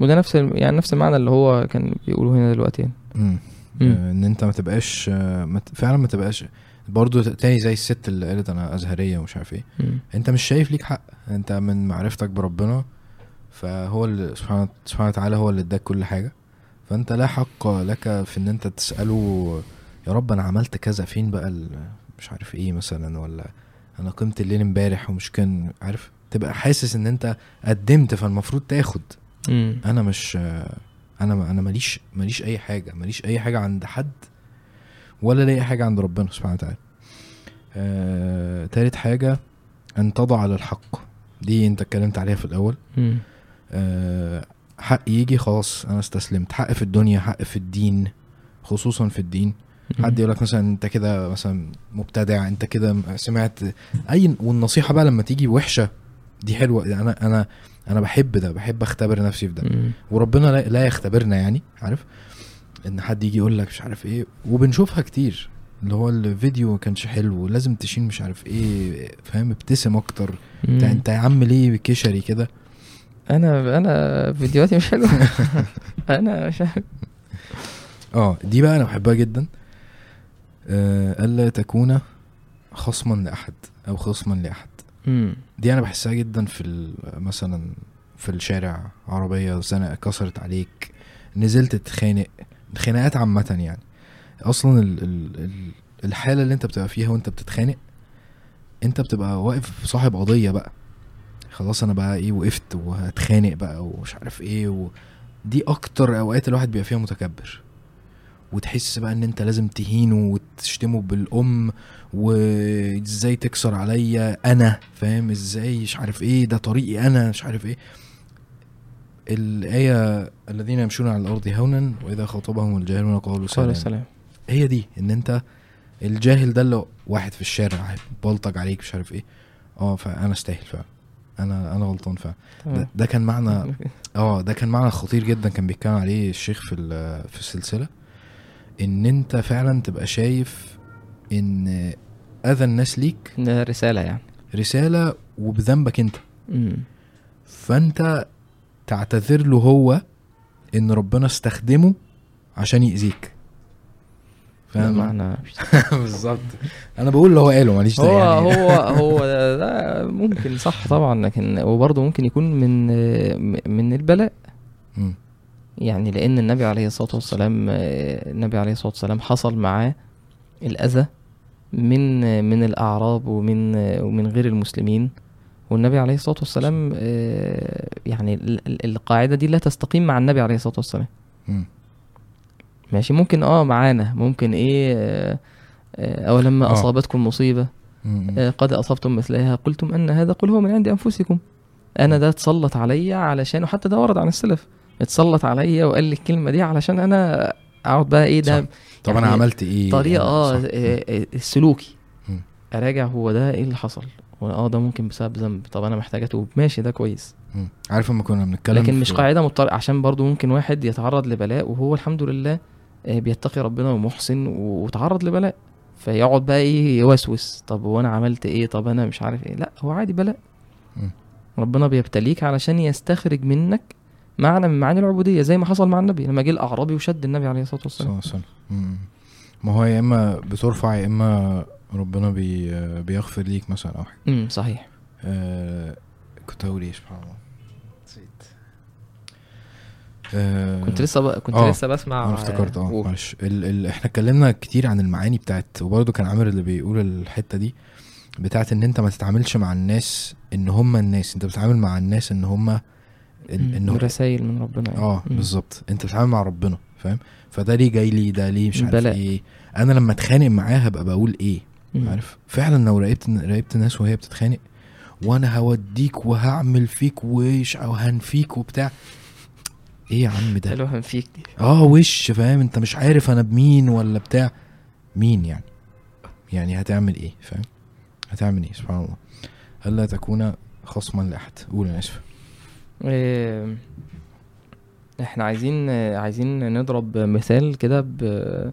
وده نفس يعني نفس المعنى اللي هو كان بيقوله هنا دلوقتي يعني. آه إن أنت ما تبقاش آه فعلا ما تبقاش برضو تاني زي الست اللي قالت أنا أزهرية ومش عارف إيه. أنت مش شايف ليك حق. أنت من معرفتك بربنا فهو اللي سبحانه سبحانه وتعالى هو اللي اداك كل حاجة. فأنت لا حق لك في إن أنت تسأله يا رب أنا عملت كذا فين بقى مش عارف إيه مثلا ولا أنا قمت الليل إمبارح ومش كان عارف؟ تبقى حاسس إن أنت قدمت فالمفروض تاخد. أنا مش أنا أنا ماليش ماليش أي حاجة ماليش أي حاجة عند حد ولا ليا حاجة عند ربنا سبحانه وتعالى. آه، تالت حاجة أن تضع للحق دي أنت اتكلمت عليها في الأول. آه، حق يجي خلاص أنا استسلمت. حق في الدنيا حق في الدين خصوصا في الدين. حد يقول لك مثلا أنت كده مثلا مبتدع أنت كده سمعت اي والنصيحة بقى لما تيجي وحشة دي حلوة. أنا أنا أنا بحب ده بحب اختبر نفسي في ده. مم. وربنا لا, لا يختبرنا يعني عارف؟ ان حد يجي يقول لك مش عارف إيه وبنشوفها كتير اللي هو الفيديو ما كانش حلو لازم تشيل مش عارف إيه فاهم؟ ابتسم أكتر. انت. انت يا عم ليه كشري كده؟ أنا أنا فيديوهاتي مش حلوة. أنا مش عارف. آه دي بقى أنا بحبها جدا. آه ألا تكون خصما لأحد أو خصما لأحد. دي أنا بحسها جدا في مثلا في الشارع عربية زنقة كسرت عليك نزلت تتخانق خناقات عامة يعني. أصلا ال ال الحالة اللي أنت بتبقى فيها وأنت بتتخانق أنت بتبقى واقف صاحب قضية بقى. خلاص أنا بقى إيه وقفت وهتخانق بقى ومش عارف إيه و... دي أكتر أوقات الواحد بيبقى فيها متكبر. وتحس بقى إن أنت لازم تهينه وتشتمه بالأم وإزاي تكسر عليا أنا فاهم؟ إزاي؟ مش عارف إيه ده طريقي أنا مش عارف إيه. الآية الذين يمشون على الأرض هونا وإذا خاطبهم الجاهلون قالوا قال سلام السلام هي دي إن أنت الجاهل ده اللي واحد في الشارع بلطج عليك مش عارف إيه. آه فأنا استاهل فعلا. أنا أنا غلطان فعلا. ده. ده كان معنى آه ده كان معنى خطير جدا كان بيتكلم عليه الشيخ في في السلسلة. إن أنت فعلا تبقى شايف إن أذى الناس ليك رسالة يعني. رسالة وبذنبك أنت. مم. فأنت تعتذر له هو إن ربنا استخدمه عشان يأذيك. فاهم؟ معنى بالظبط. أنا بقول اللي هو قاله ماليش هو يعني. هو هو ده, ده ممكن صح طبعا لكن وبرضه ممكن يكون من من البلاء. مم. يعني لأن النبي عليه الصلاة والسلام النبي عليه الصلاة والسلام حصل معاه الأذى. من من الأعراب ومن ومن غير المسلمين. والنبي عليه الصلاة والسلام آه، يعني ال- ال- القاعدة دي لا تستقيم مع النبي عليه الصلاة والسلام. ماشي؟ ممكن آه معانا. ممكن إيه آه، آه، أولما. أصابتكم مصيبة. قد أصبتم مثلها. قلتم أن هذا قل هو من عند أنفسكم. أنا ده اتسلط عليا علشان وحتى ده ورد عن السلف. اتسلط عليا وقال لي الكلمة دي علشان أنا أقعد بقى إيه ده طب أنا يعني عملت إيه؟ طريقة آه صح. آه، آه، السلوكي. مم. أراجع هو ده إيه اللي حصل؟ آه ده ممكن بسبب ذنب. طب أنا محتاج أتوب. ماشي ده كويس. مم. عارف لما كنا بنتكلم لكن مش قاعدة مضطر عشان برضو ممكن واحد يتعرض لبلاء وهو الحمد لله آه، بيتقي ربنا ومحسن وتعرض لبلاء. فيقعد بقى إيه يوسوس. طب وأنا عملت إيه؟ طب أنا مش عارف إيه. لأ هو عادي بلاء. مم. ربنا بيبتليك علشان يستخرج منك معنى من معاني العبودية زي ما حصل مع النبي لما جه الأعرابي وشد النبي عليه الصلاة والسلام. صح صح مم. ما هو يا إما بترفع يا إما ربنا بي بيغفر ليك مثلا أو حاجة. امم صحيح. آه كنت هقول إيه؟ سبحان الله. نسيت. آه كنت لسه بقى كنت آه. لسه بسمع أنا افتكرت آه. معلش. ال ال إحنا اتكلمنا كتير عن المعاني بتاعت وبرضه كان عامر اللي بيقول الحتة دي بتاعت إن أنت ما تتعاملش مع الناس إن هم الناس. أنت بتتعامل مع الناس إن هم ان, إن هو- رسائل من ربنا يعني. آه. بالظبط. أنت بتتعامل مع ربنا فاهم؟ فده ليه جاي لي ده ليه مش عارف بلاء. إيه. أنا لما أتخانق معاه هبقى بقول إيه مم. عارف؟ فعلا لو راقبت راقبت ناس وهي بتتخانق وأنا هوديك وهعمل فيك وش أو هنفيك وبتاع. إيه يا عم ده؟ حلوة فيك دي. آه وش فاهم؟ أنت مش عارف أنا بمين ولا بتاع. مين يعني؟ يعني هتعمل إيه فاهم؟ هتعمل إيه؟ سبحان الله. ألا تكون خصما لأحد. قول أنا آسف. إحنا عايزين عايزين نضرب مثال كده ب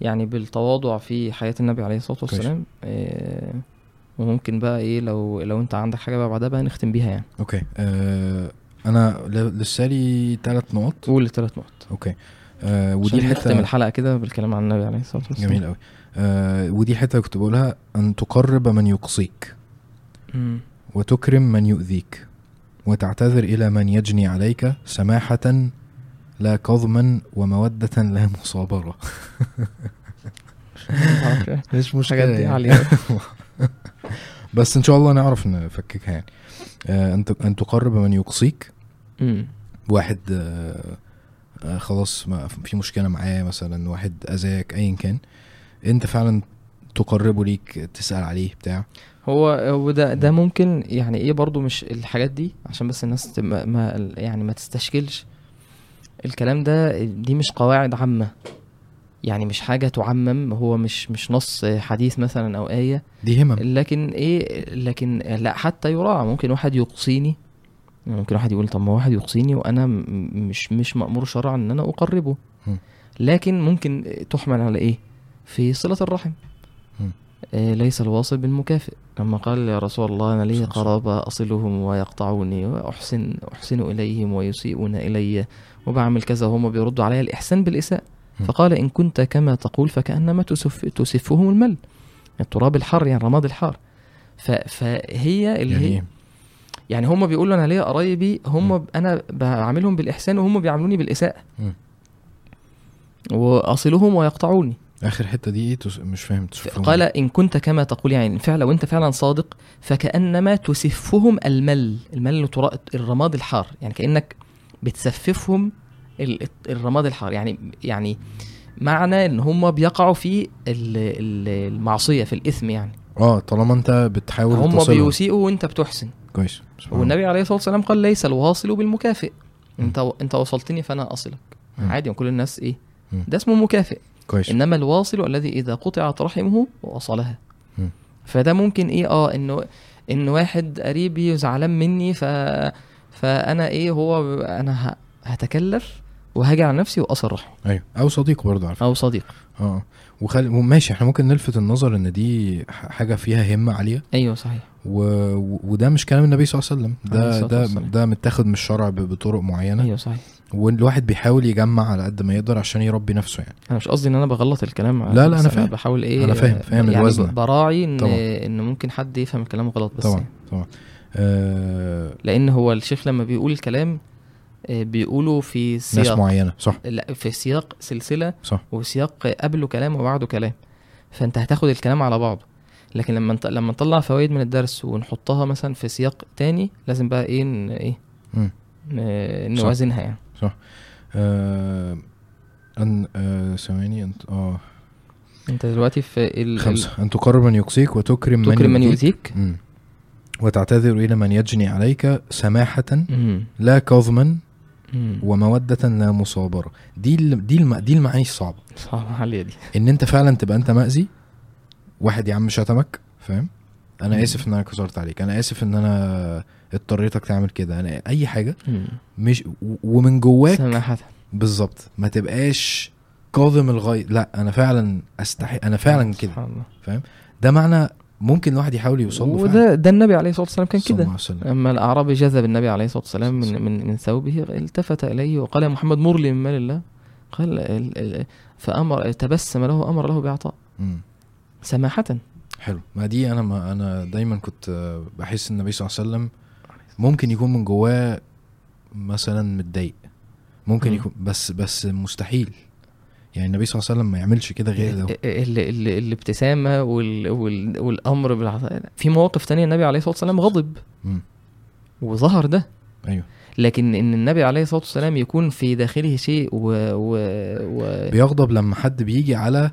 يعني بالتواضع في حياة النبي عليه الصلاة والسلام إيه، وممكن بقى إيه لو لو انت عندك حاجة بقى بعدها بقى نختم بيها يعني. okay. آه أنا لسه لي ثلاث نقط. قول الثلاث نقط. okay. آه ودي ودي نختم الحته الحلقة كده بالكلام عن النبي عليه الصلاة والسلام. جميل قوي آه ودي حتة كنت بقولها أن تقرب من يقصيك. مم. وتكرم من يؤذيك. وتعتذر إلى من يجني عليك سماحة لا كظما ومودة لا مصابرة. مش الحاجات دي عالية بس إن شاء الله نعرف نفككها يعني. آه أن أن تقرب من يقصيك. واحد آه آه خلاص ما في مشكلة معاه مثلا واحد أذاك ايا كان. أنت فعلا تقربه ليك تسأل عليه بتاع. هو هو ده ده ممكن يعني إيه برضو مش الحاجات دي عشان بس الناس ما ما يعني ما تستشكلش. الكلام ده دي مش قواعد عامة. يعني مش حاجة تعمم هو مش مش نص حديث مثلا أو آية. دي همم. لكن إيه لكن لا حتى يراعى. ممكن واحد يقصيني. ممكن واحد يقول طب ما واحد يقصيني وأنا مش مش مأمور شرعا إن أنا أقربه. لكن ممكن تحمل على إيه؟ في صلة الرحم. ليس الواصل بالمكافئ. لما قال يا رسول الله أنا لي قرابة أصلهم ويقطعوني واحسن أحسن اليهم ويسيئون إلي وبعمل كذا وهم بيردوا علي. الإحسان بالإساءة. مم. فقال إن كنت كما تقول فكأنما تسف تسفهم المل. التراب الحار يعني الرماد الحار. فهي اللي يعني هي يعني هم بيقولوا أنا ليا قرايبي هم أنا بعاملهم بالإحسان وهم بيعاملوني بالإساءة. وأصلهم ويقطعوني. آخر حتة دي إيه. مش فاهم تسفهم قال إن كنت كما تقول يعني فعلا لو انت فعلا صادق فكأنما تسفهم المل المل الرماد الحار يعني كأنك بتسففهم ال- الرماد الحار يعني يعني معنى إن هم بيقعوا في ال- ال- المعصية في الإثم يعني آه طالما أنت بتحاول هم. بيسيئوا وأنت بتحسن كويس. والنبي عليه الصلاة والسلام قال ليس الواصل بالمكافئ. أنت أنت وصلتني فأنا أصلك. عادي كل الناس إيه. ده اسمه مكافئ كويس. إنما الواصل الذي إذا قطعت رحمه وصلها. فده ممكن إيه آه انه إن واحد قريبي زعلان مني ف فأنا إيه هو أنا. هتكلف وهاجي على نفسي وأصل رحمه. أيوه. أو صديق برضه على فكرة. أو صديق. آه. وخل... وماشي إحنا ممكن نلفت النظر إن دي حاجة فيها همة عالية أيوه صحيح و... وده مش كلام النبي صلى الله عليه وسلم ده ده. ده متاخد من الشرع بطرق معينة أيوه صحيح والواحد بيحاول يجمع على قد ما يقدر عشان يربي نفسه يعني أنا مش قصدي إن أنا بغلط الكلام لا، لا، أنا فاهم. بحاول إيه أنا فاهم، فاهم يعني الوزن. براعي إن طبعا. إن ممكن حد يفهم الكلام غلط بس طبعا يعني. طبعا آه... لأن هو الشيخ لما بيقول الكلام بيقوله في ناس سياق. معينة صح. لا في سياق سلسلة صح. وسياق قبله كلام وبعده كلام. فأنت هتاخد الكلام على بعضه لكن لما نط... لما نطلع فوائد من الدرس ونحطها مثلا في سياق تاني لازم بقى إيه ن... إيه مم. ن... صح. نوازنها يعني. آه... ان آه... ثواني انت آه. أنت دلوقتي في ال... خمسة. أن تقرب من يقصيك وتكرم من تكرم من يؤذيك. وتعتذر إلى من يجني عليك سماحة. مم. لا كظما. مم. ومودة لا مصابرة دي ال... دي. دي المعاني الصعبة صعبة عالية دي. إن أنت فعلا تبقى أنت مأذي واحد يا عم شتمك فاهم؟ أنا مم. آسف إن أنا كسرت عليك. أنا آسف إن أنا اضطريتك تعمل كده. أنا أي حاجة مم. مش ومن جواك بالظبط. ما تبقاش كاظم الغيظ لا أنا فعلا أستحي أنا فعلا كده الله. ده معنى ممكن الواحد يحاول يوصل له فعلا. وده ده النبي عليه الصلاة والسلام كان كده. أما الاعرابي جذب النبي عليه الصلاة والسلام من من من ثوبه التفت إليه وقال يا محمد مر لي من مال الله قال ال- ال- فامر تبسم له أمر له باعطاء. سماحة حلو ما دي أنا ما أنا دايما كنت بحس إن النبي صلى الله عليه وسلم ممكن يكون من جواه مثلا متضايق ممكن مم. يكون بس بس مستحيل يعني النبي صلى الله عليه وسلم ما يعملش كده غير ده ال- ال- الابتسامة وال وال والأمر بالعطاء في مواقف تانية النبي عليه الصلاة والسلام غضب. مم. وظهر ده. أيوه. لكن إن النبي عليه الصلاة والسلام يكون في داخله شيء و, و, و بيغضب لما حد بيجي على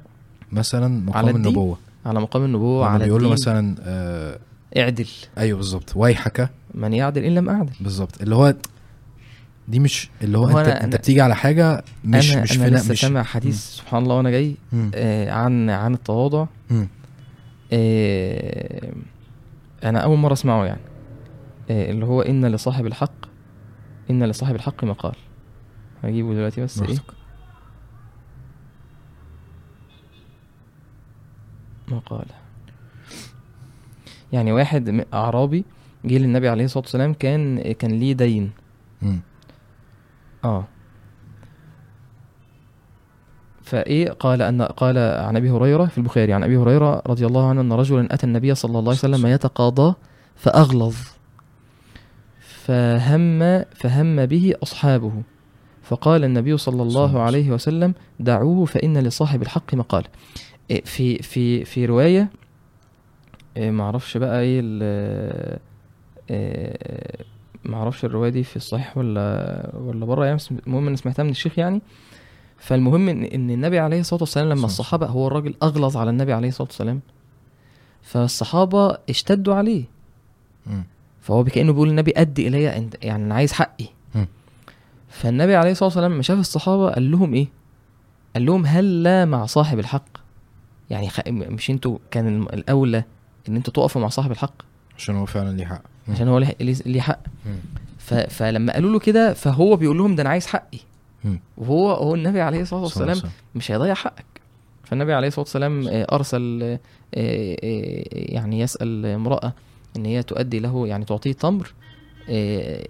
مثلا مقام على. النبوة. على مقام النبوة على بيقول له مثلا آه اعدل. أيوه بالظبط. ويحك من يعدل إن لم أعدل. بالظبط. اللي هو دي مش اللي هو, هو انت أنا- انت أنا- بتيجي على حاجة مش أنا مش في لسه مش سامع حديث سبحان الله وأنا جاي مم. آه عن عن التواضع مم. آه أنا أول مرة أسمعه يعني آه اللي هو إن لصاحب الحق إن لصاحب الحق مقال هجيبه دلوقتي بس إيه براحتك. مقال يعني واحد أعرابي جه للنبي عليه الصلاة والسلام كان كان ليه دين مم. آه. فإيه قال أن قال عن أبي هريرة في البخاري عن أبي هريرة رضي الله عنه أن رجلا أتى النبي صلى الله عليه وسلم يتقاضى فأغلظ. فهم فهم به أصحابه. فقال النبي صلى الله عليه وسلم دعوه فإن لصاحب الحق مقال. إيه في في في رواية إيه معرفش بقى إيه إيه معرفش الرواية دي في الصحيح ولا ولا بره يعني المهم إني سمعتها من الشيخ يعني. فالمهم إن إن النبي عليه الصلاة والسلام لما الصحابة هو الراجل أغلظ على النبي عليه الصلاة والسلام. فالصحابة اشتدوا عليه. فهو كأنه بيقول للنبي أدي إلي انت يعني أنا عايز حقي. فالنبي عليه الصلاة والسلام لما شاف الصحابة قال لهم إيه؟ قال لهم هل لا مع صاحب الحق؟ يعني خ... مش أنتوا كان الأولى إن أنتوا تقفوا مع صاحب الحق؟ عشان هو فعلا ليه حق. عشان هو ليه حق. فلما قالوا له كده فهو بيقول لهم ده أنا عايز حقي. وهو هو النبي عليه الصلاة والسلام. مش هيضيع حقك فالنبي عليه الصلاة والسلام آه، أرسل آه، آه، يعني يسأل امرأة إن هي تؤدي له يعني تعطيه تمر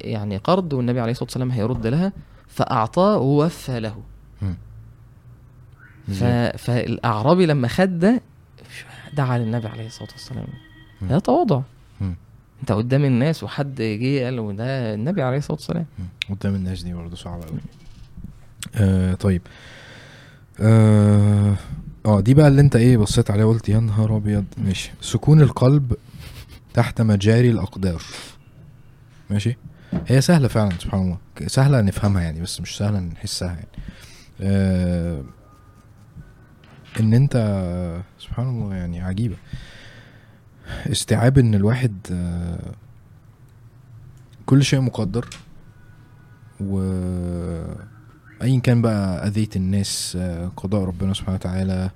يعني قرض والنبي عليه الصلاة والسلام هيرد لها فأعطاه ووفى له؟ فالأعرابي لما خد ده دعا للنبي عليه الصلاة والسلام. ده تواضع. انت قدام الناس وحد جه قال له ده النبي عليه الصلاة والسلام. قدام الناس دي برضه صعبة أوي. آه طيب. آه آه، دي بقى اللي انت إيه بصيت عليها وقلت يا نهار أبيض. ماشي. سكون القلب تحت مجاري الأقدار. ماشي؟ هي سهلة فعلا سبحان الله. سهلة نفهمها يعني بس مش سهلة نحسها يعني. آه إن انت سبحان الله يعني عجيبة. استيعاب إن الواحد آه كل شيء مقدر و ايا كان بقى اذيت الناس آه، قضاء ربنا سبحانه وتعالى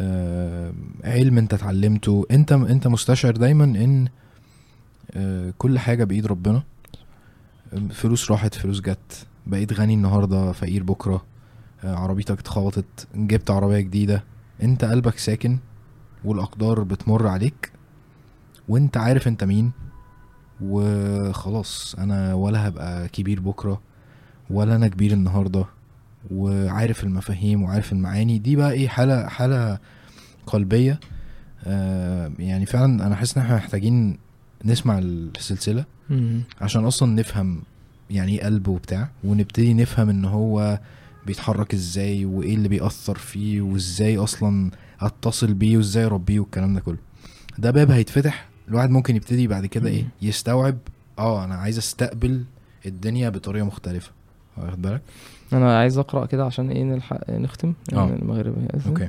آه، علم أنت اتعلمته. أنت أنت مستشعر دايما إن كل حاجة بإيد ربنا. فلوس راحت فلوس جت. بقيت غني النهارده فقير بكرة. عربيتك اتخبطت جبت عربية جديدة. أنت قلبك ساكن. والأقدار بتمر عليك وأنت عارف أنت مين وخلاص أنا ولا هبقى كبير بكرة ولا أنا كبير النهارده وعارف المفاهيم وعارف المعاني. دي بقى إيه حالة حالة قلبية. آه يعني فعلا أنا حاسس إن إحنا محتاجين نسمع السلسلة عشان أصلا نفهم يعني إيه قلب وبتاع ونبتدي نفهم إن هو بيتحرك إزاي وإيه اللي بيأثر فيه وإزاي أصلا اتصل بيه وازاي اربيه والكلام ده كله ده باب هيتفتح الواحد ممكن يبتدي بعد كده إيه. يستوعب آه أنا عايز أستقبل الدنيا بطريقة مختلفة واخد بالك أنا عايز أقرأ كده عشان إيه نلحق نختم. يعني المغرب. أوكي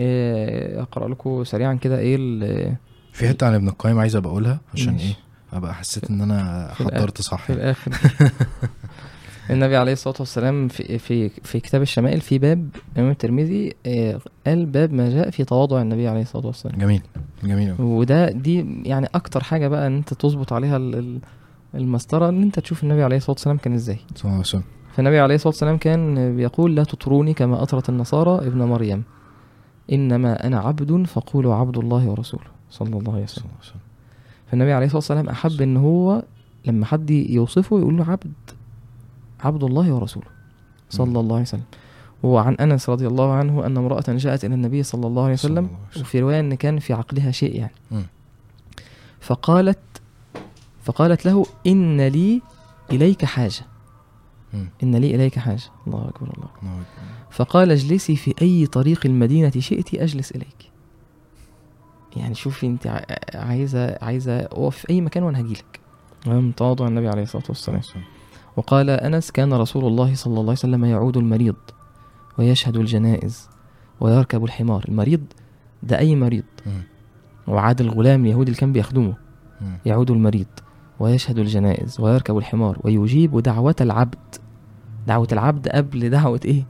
إيه أقرأ لكم سريعا كده إيه ال- في حتة عن ابن القيم عايز أبقى أقولها عشان ماشي. إيه أبقى حسيت إن أنا. حضرت صح في الآخر النبي عليه الصلاة والسلام في في في كتاب الشمائل في باب الإمام الترمذي إيه، قال باب ما جاء في تواضع النبي عليه الصلاة والسلام. جميل جميل. وده دي يعني أكتر حاجة بقى إن أنت تظبط عليها ال- ال- المسطرة إن أنت تشوف النبي عليه الصلاة والسلام كان إزاي. صلى الله عليه وسلم. فالنبي عليه الصلاة والسلام كان بيقول لا تطروني كما أطرت النصارى ابن مريم. إنما أنا عبد فقولوا عبد الله ورسوله. صلى الله عليه وسلم. فالنبي عليه الصلاة والسلام أحب إن هو لما حد يوصفه يقول له عبد. عبد الله ورسوله صلى الله عليه وسلم وعن أنس رضي الله عنه أن امرأة جاءت إلى النبي صلى الله عليه وسلم. وفي رواية أن كان في عقلها شيء يعني مم. فقالت فقالت له إن لي إليك حاجة مم. إن لي إليك حاجة الله أكبر الله أكبر. الله أكبر. فقال اجلسي في أي طريق المدينة شئت أجلس إليك يعني شوفي أنت ع- عايزة عايزة أقف في أي مكان وأنا هجيلك تواضع النبي عليه الصلاة والسلام وقال أنس كان رسول الله صلى الله عليه وسلم يعود المريض ويشهد الجنائز ويركب الحمار. المريض ده أي مريض. وعاد الغلام اليهودي اللي كان بيخدمه. يعود المريض ويشهد الجنائز ويركب الحمار ويجيب دعوة العبد. دعوة العبد قبل دعوة إيه؟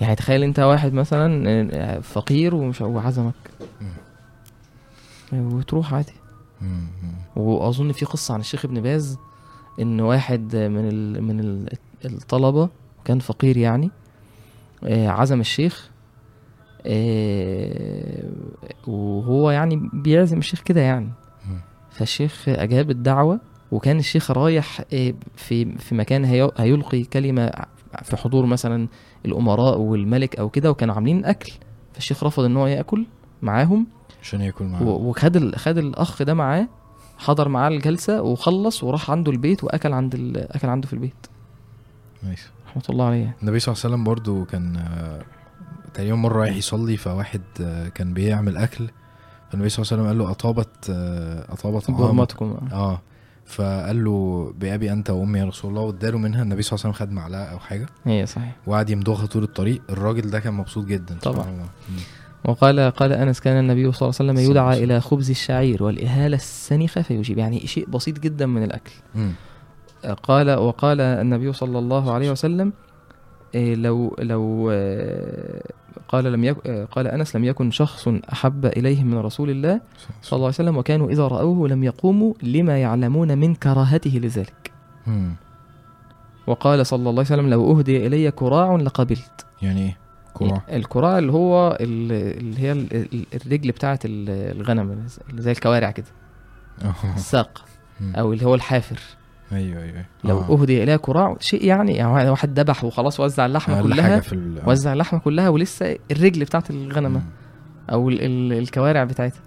يعني تخيل أنت واحد مثلا آه، فقير ومش وعزمك. وتروح عادي. وأظن في قصة عن الشيخ ابن باز إن واحد من ال من ال الطلبة كان فقير يعني آه، عزم الشيخ آه، وهو يعني بيعزم الشيخ كده يعني. فالشيخ أجاب الدعوة وكان الشيخ رايح آه، في في مكان هي- هيلقي كلمة في حضور مثلا الأمراء والملك أو كده وكانوا عاملين أكل. فالشيخ رفض إن هو يأكل معاهم. عشان يأكل معاه و- وخد خد الأخ ده معاه حضر معاه الجلسة وخلص وراح عنده البيت وأكل عند ال- أكل عنده في البيت. نايس. رحمة الله عليه. النبي صلى الله عليه وسلم برضو كان تقريبا مرة رايح يصلي فواحد كان بيعمل أكل. فالنبي صلى الله عليه وسلم قال له أطابت أطابت طعامك برمتكم آه. فقال له بأبي أنت وأمي يا رسول الله. واداله منها النبي صلى الله عليه وسلم خد معلقة أو حاجة. هي صحيح. وقعد يمضغها طول الطريق. الراجل ده كان مبسوط جدا. طبعا. سبحان الله. وقال قال أنس كان النبي صلى الله عليه وسلم يدعى. إلى خبز الشعير والإهالة السنخه فيجيب يعني شيء بسيط جدا من الأكل مم. قال وقال النبي صلى الله عليه وسلم إيه، لو لو آه، قال لم يك آه، قال أنس لم يكن شخص أحب اليهم من رسول الله صلى الله عليه وسلم وكانوا إذا رأوه لم يقوموا لما يعلمون من كراهته لذلك مم. وقال صلى الله عليه وسلم لو أهدي إلي كراع لقبلت يعني إيه كوع الكراع اللي هو ال- اللي هي ال- ال- الرجل بتاعة ال- الغنم اللي زي الكوارع كده. الساق. أو اللي هو الحافر أيوه أيوه لو آه. أهدي إلي كراع شيء يعني, يعني واحد ذبح وخلاص وزع اللحمة أقل كلها حاجة في ال... آه. وزع اللحمة كلها ولسه الرجل بتاعة الغنمة مم. أو ال- ال- الكوارع بتاعتها.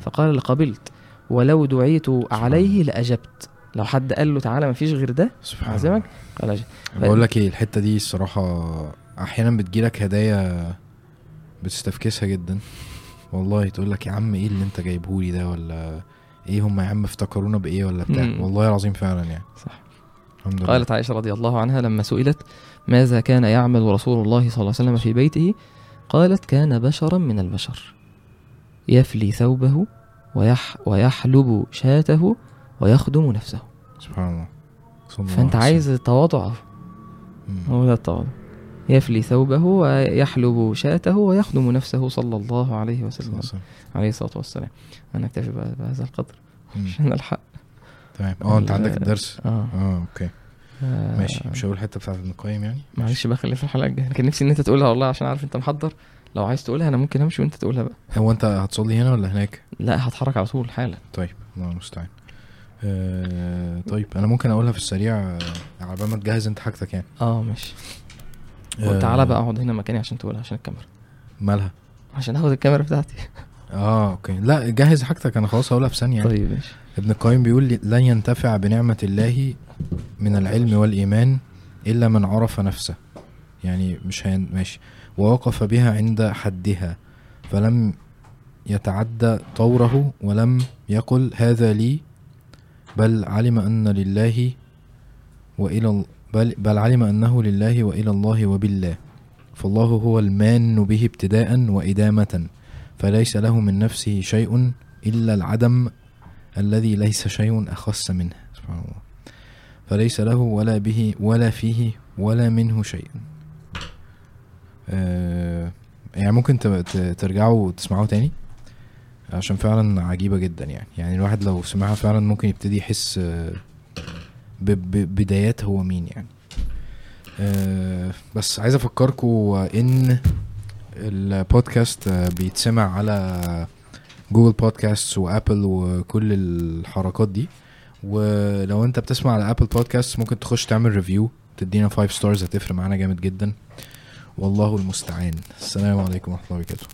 فقال لقبلت ولو دعيت عليه لأجبت لو حد قال له تعالى مفيش غير ده سبحان الله. قال بقول لك إيه الحتة دي الصراحة أحيانا بتجيلك هدايا بتستفكسها جدا. والله تقول لك يا عم إيه اللي أنت جايبهولي ده؟ ولا إيه هم يا عم افتكرونا بإيه ولا بتاع؟ مم. والله العظيم فعلا يعني. صح. الحمد لله. قالت عائشة رضي الله عنها لما سئلت ماذا كان يعمل رسول الله صلى الله عليه وسلم في بيته؟ قالت كان بشرا من البشر. يفلي ثوبه ويح ويحلب شاته ويخدم نفسه. سبحان الله. فأنت عايز التواضع. هو ده التواضع. يفلي ثوبه ويحلب شاته ويخدم نفسه صلى الله عليه وسلم. عليه الصلاة والسلام. أنا أكتفي بهذا القدر. عشان الحق. تمام. آه أنت عندك الدرس؟ آه. آه أوكي. آه، ماشي. مش هقول الحتة بتاعت ابن القيم يعني؟ معلش بقى خليها في الحلقة الجاية. كان نفسي إن أنت تقولها والله عشان عارف أنت محضر. لو عايز تقولها أنا ممكن أمشي وأنت تقولها بقى. هو أنت هتصلي هنا ولا هناك؟ لا هتحرك على طول حالا. طيب الله المستعان. آه طيب أنا ممكن أقولها في السريع؟ آه، على بال ما تجهز أنت حاجتك يعني. آه ماشي. آه، تعالى بقى أقعد هنا مكاني عشان تقولها عشان الكاميرا. مالها؟ عشان أخد الكاميرا بتاعتي. آه أوكي. لا جهز حاجتك. أنا خلاص هقولها في ثانية يعني. طيب ماشي. ابن القيم بيقول لن ينتفع بنعمة الله من العلم والإيمان إلا من عرف نفسه. يعني مش هين ماشي. ووقف بها عند حدها فلم يتعدى طوره ولم يقل هذا لي بل علم أن لله وإلى ال- بل, بل علم أنه لله وإلى الله وبالله فالله هو المان به ابتداء وإدامة فليس له من نفسه شيء إلا العدم الذي ليس شيء أخص منه. سبحان الله. فليس له ولا به ولا فيه ولا منه شيء. آه يعني ممكن ترجعوا وتسمعوه تاني؟ عشان فعلا عجيبة جدا يعني. يعني الواحد لو سمعها فعلا ممكن يبتدي يحس آه، ب- ب- بدايات هو مين يعني. آه بس عايز افكركم ان البودكاست بيتسمع على Google Podcasts و Apple وكل الحركات دي. ولو انت بتسمع على Apple Podcasts ممكن تخش تعمل review تدينا 5 ستارز هتفرق معانا جامد جدا. والله المستعان. السلام عليكم ورحمة الله وبركاته.